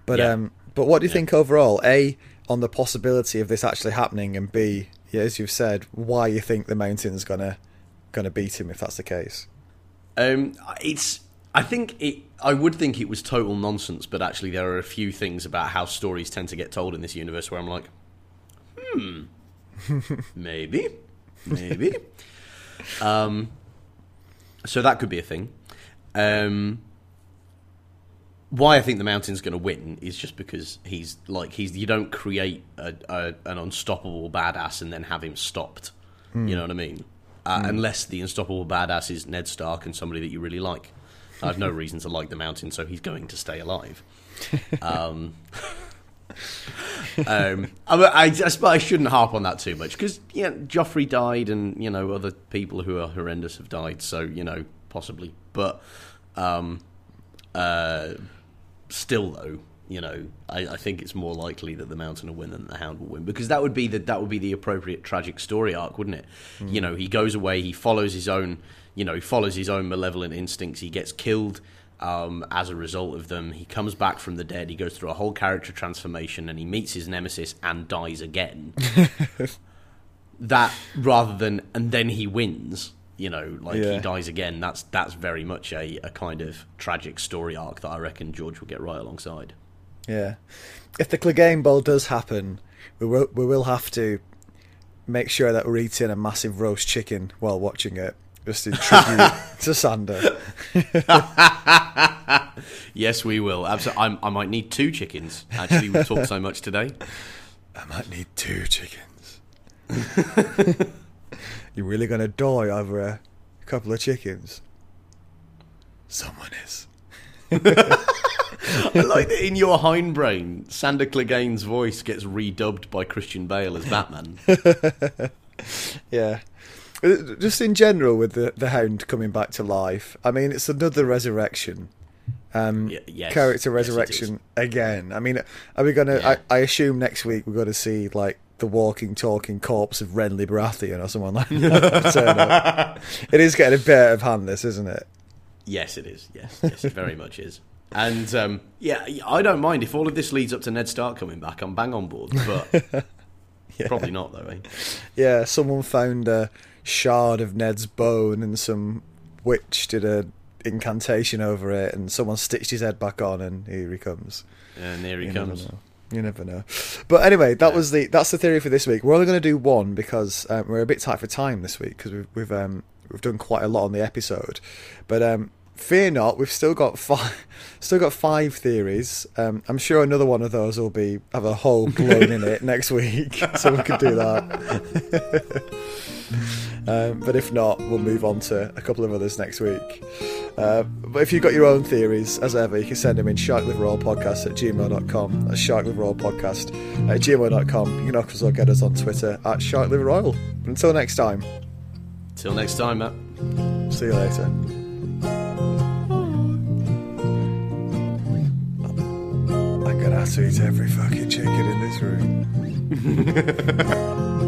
But Yeah. um, but what do you Yeah. think overall? A on the possibility of this actually happening, and B, yeah, as you've said, why you think the mountain's gonna gonna beat him if that's the case? Um, it's. I think it. I would think it was total nonsense, but actually, there are a few things about how stories tend to get told in this universe where I'm like, hmm, maybe, maybe. um, so that could be a thing. Um, why I think the mountain's going to win is just because he's like he's. You don't create a, a, an unstoppable badass and then have him stopped. You know what I mean? Uh, Unless the unstoppable badass is Ned Stark and somebody that you really like. I have no reason to like the mountain, so he's going to stay alive. Um, um, I, I, I suppose I shouldn't harp on that too much because yeah, Joffrey died, and you know other people who are horrendous have died. So you know possibly, but um, uh, still though, you know, I, I think it's more likely that the Mountain will win than the Hound will win because that would be the that would be the appropriate tragic story arc, wouldn't it? Mm. You know, he goes away, he follows his own, you know, he follows his own malevolent instincts, he gets killed. Um, as a result of them. He comes back from the dead. He goes through a whole character transformation, and he meets his nemesis and dies again. that rather than and then he wins. You know, like Yeah. he dies again. That's that's very much a, a kind of tragic story arc that I reckon George will get right alongside. Yeah. If the Clegane Bowl does happen, we will we will have to make sure that we're eating a massive roast chicken while watching it, just in tribute to Sandor. Yes, we will. Absolutely. I'm, I might need two chickens. Actually, we've talked so much today. I might need two chickens. You're really gonna die over a couple of chickens? Someone is. I like that in your hindbrain, Sandor Clegane's voice gets redubbed by Christian Bale as Batman. Yeah. Uh, Just in general, with the the Hound coming back to life, I mean, it's another resurrection. Um, Y- yes. character Yes, resurrection again. I mean, are we gonna? Yeah. I, I assume next week we're going to see like the walking, talking corpse of Renly Baratheon or someone like that. it is getting a bit of hand, this, isn't it? Yes, it is. Yes, yes, it very much is. And um, yeah, I don't mind if all of this leads up to Ned Stark coming back. I'm bang on board, but Yeah. probably not though. Eh? Yeah, someone found a shard of Ned's bone, and some witch did a incantation over it, and someone stitched his head back on, and here he comes. And there he You comes. Never. You never know. But anyway, that Yeah. was the that's the theory for this week. We're only going to do one because um, we're a bit tight for time this week because we've we've um, we've done quite a lot on the episode. But um, fear not, we've still got five still got five theories. Um, I'm sure another one of those will be have a hole blown in it next week, so we could do that. Um, but if not, we'll move on to a couple of others next week. Uh, but if you've got your own theories, as ever, you can send them in sharkliveroilpodcast at gmail.com. That's sharkliveroilpodcast at gmail.com. You can also get us on Twitter at sharkliveroil. Until next time, Till next time, Matt. see you later. I'm gonna have to eat every fucking chicken in this room.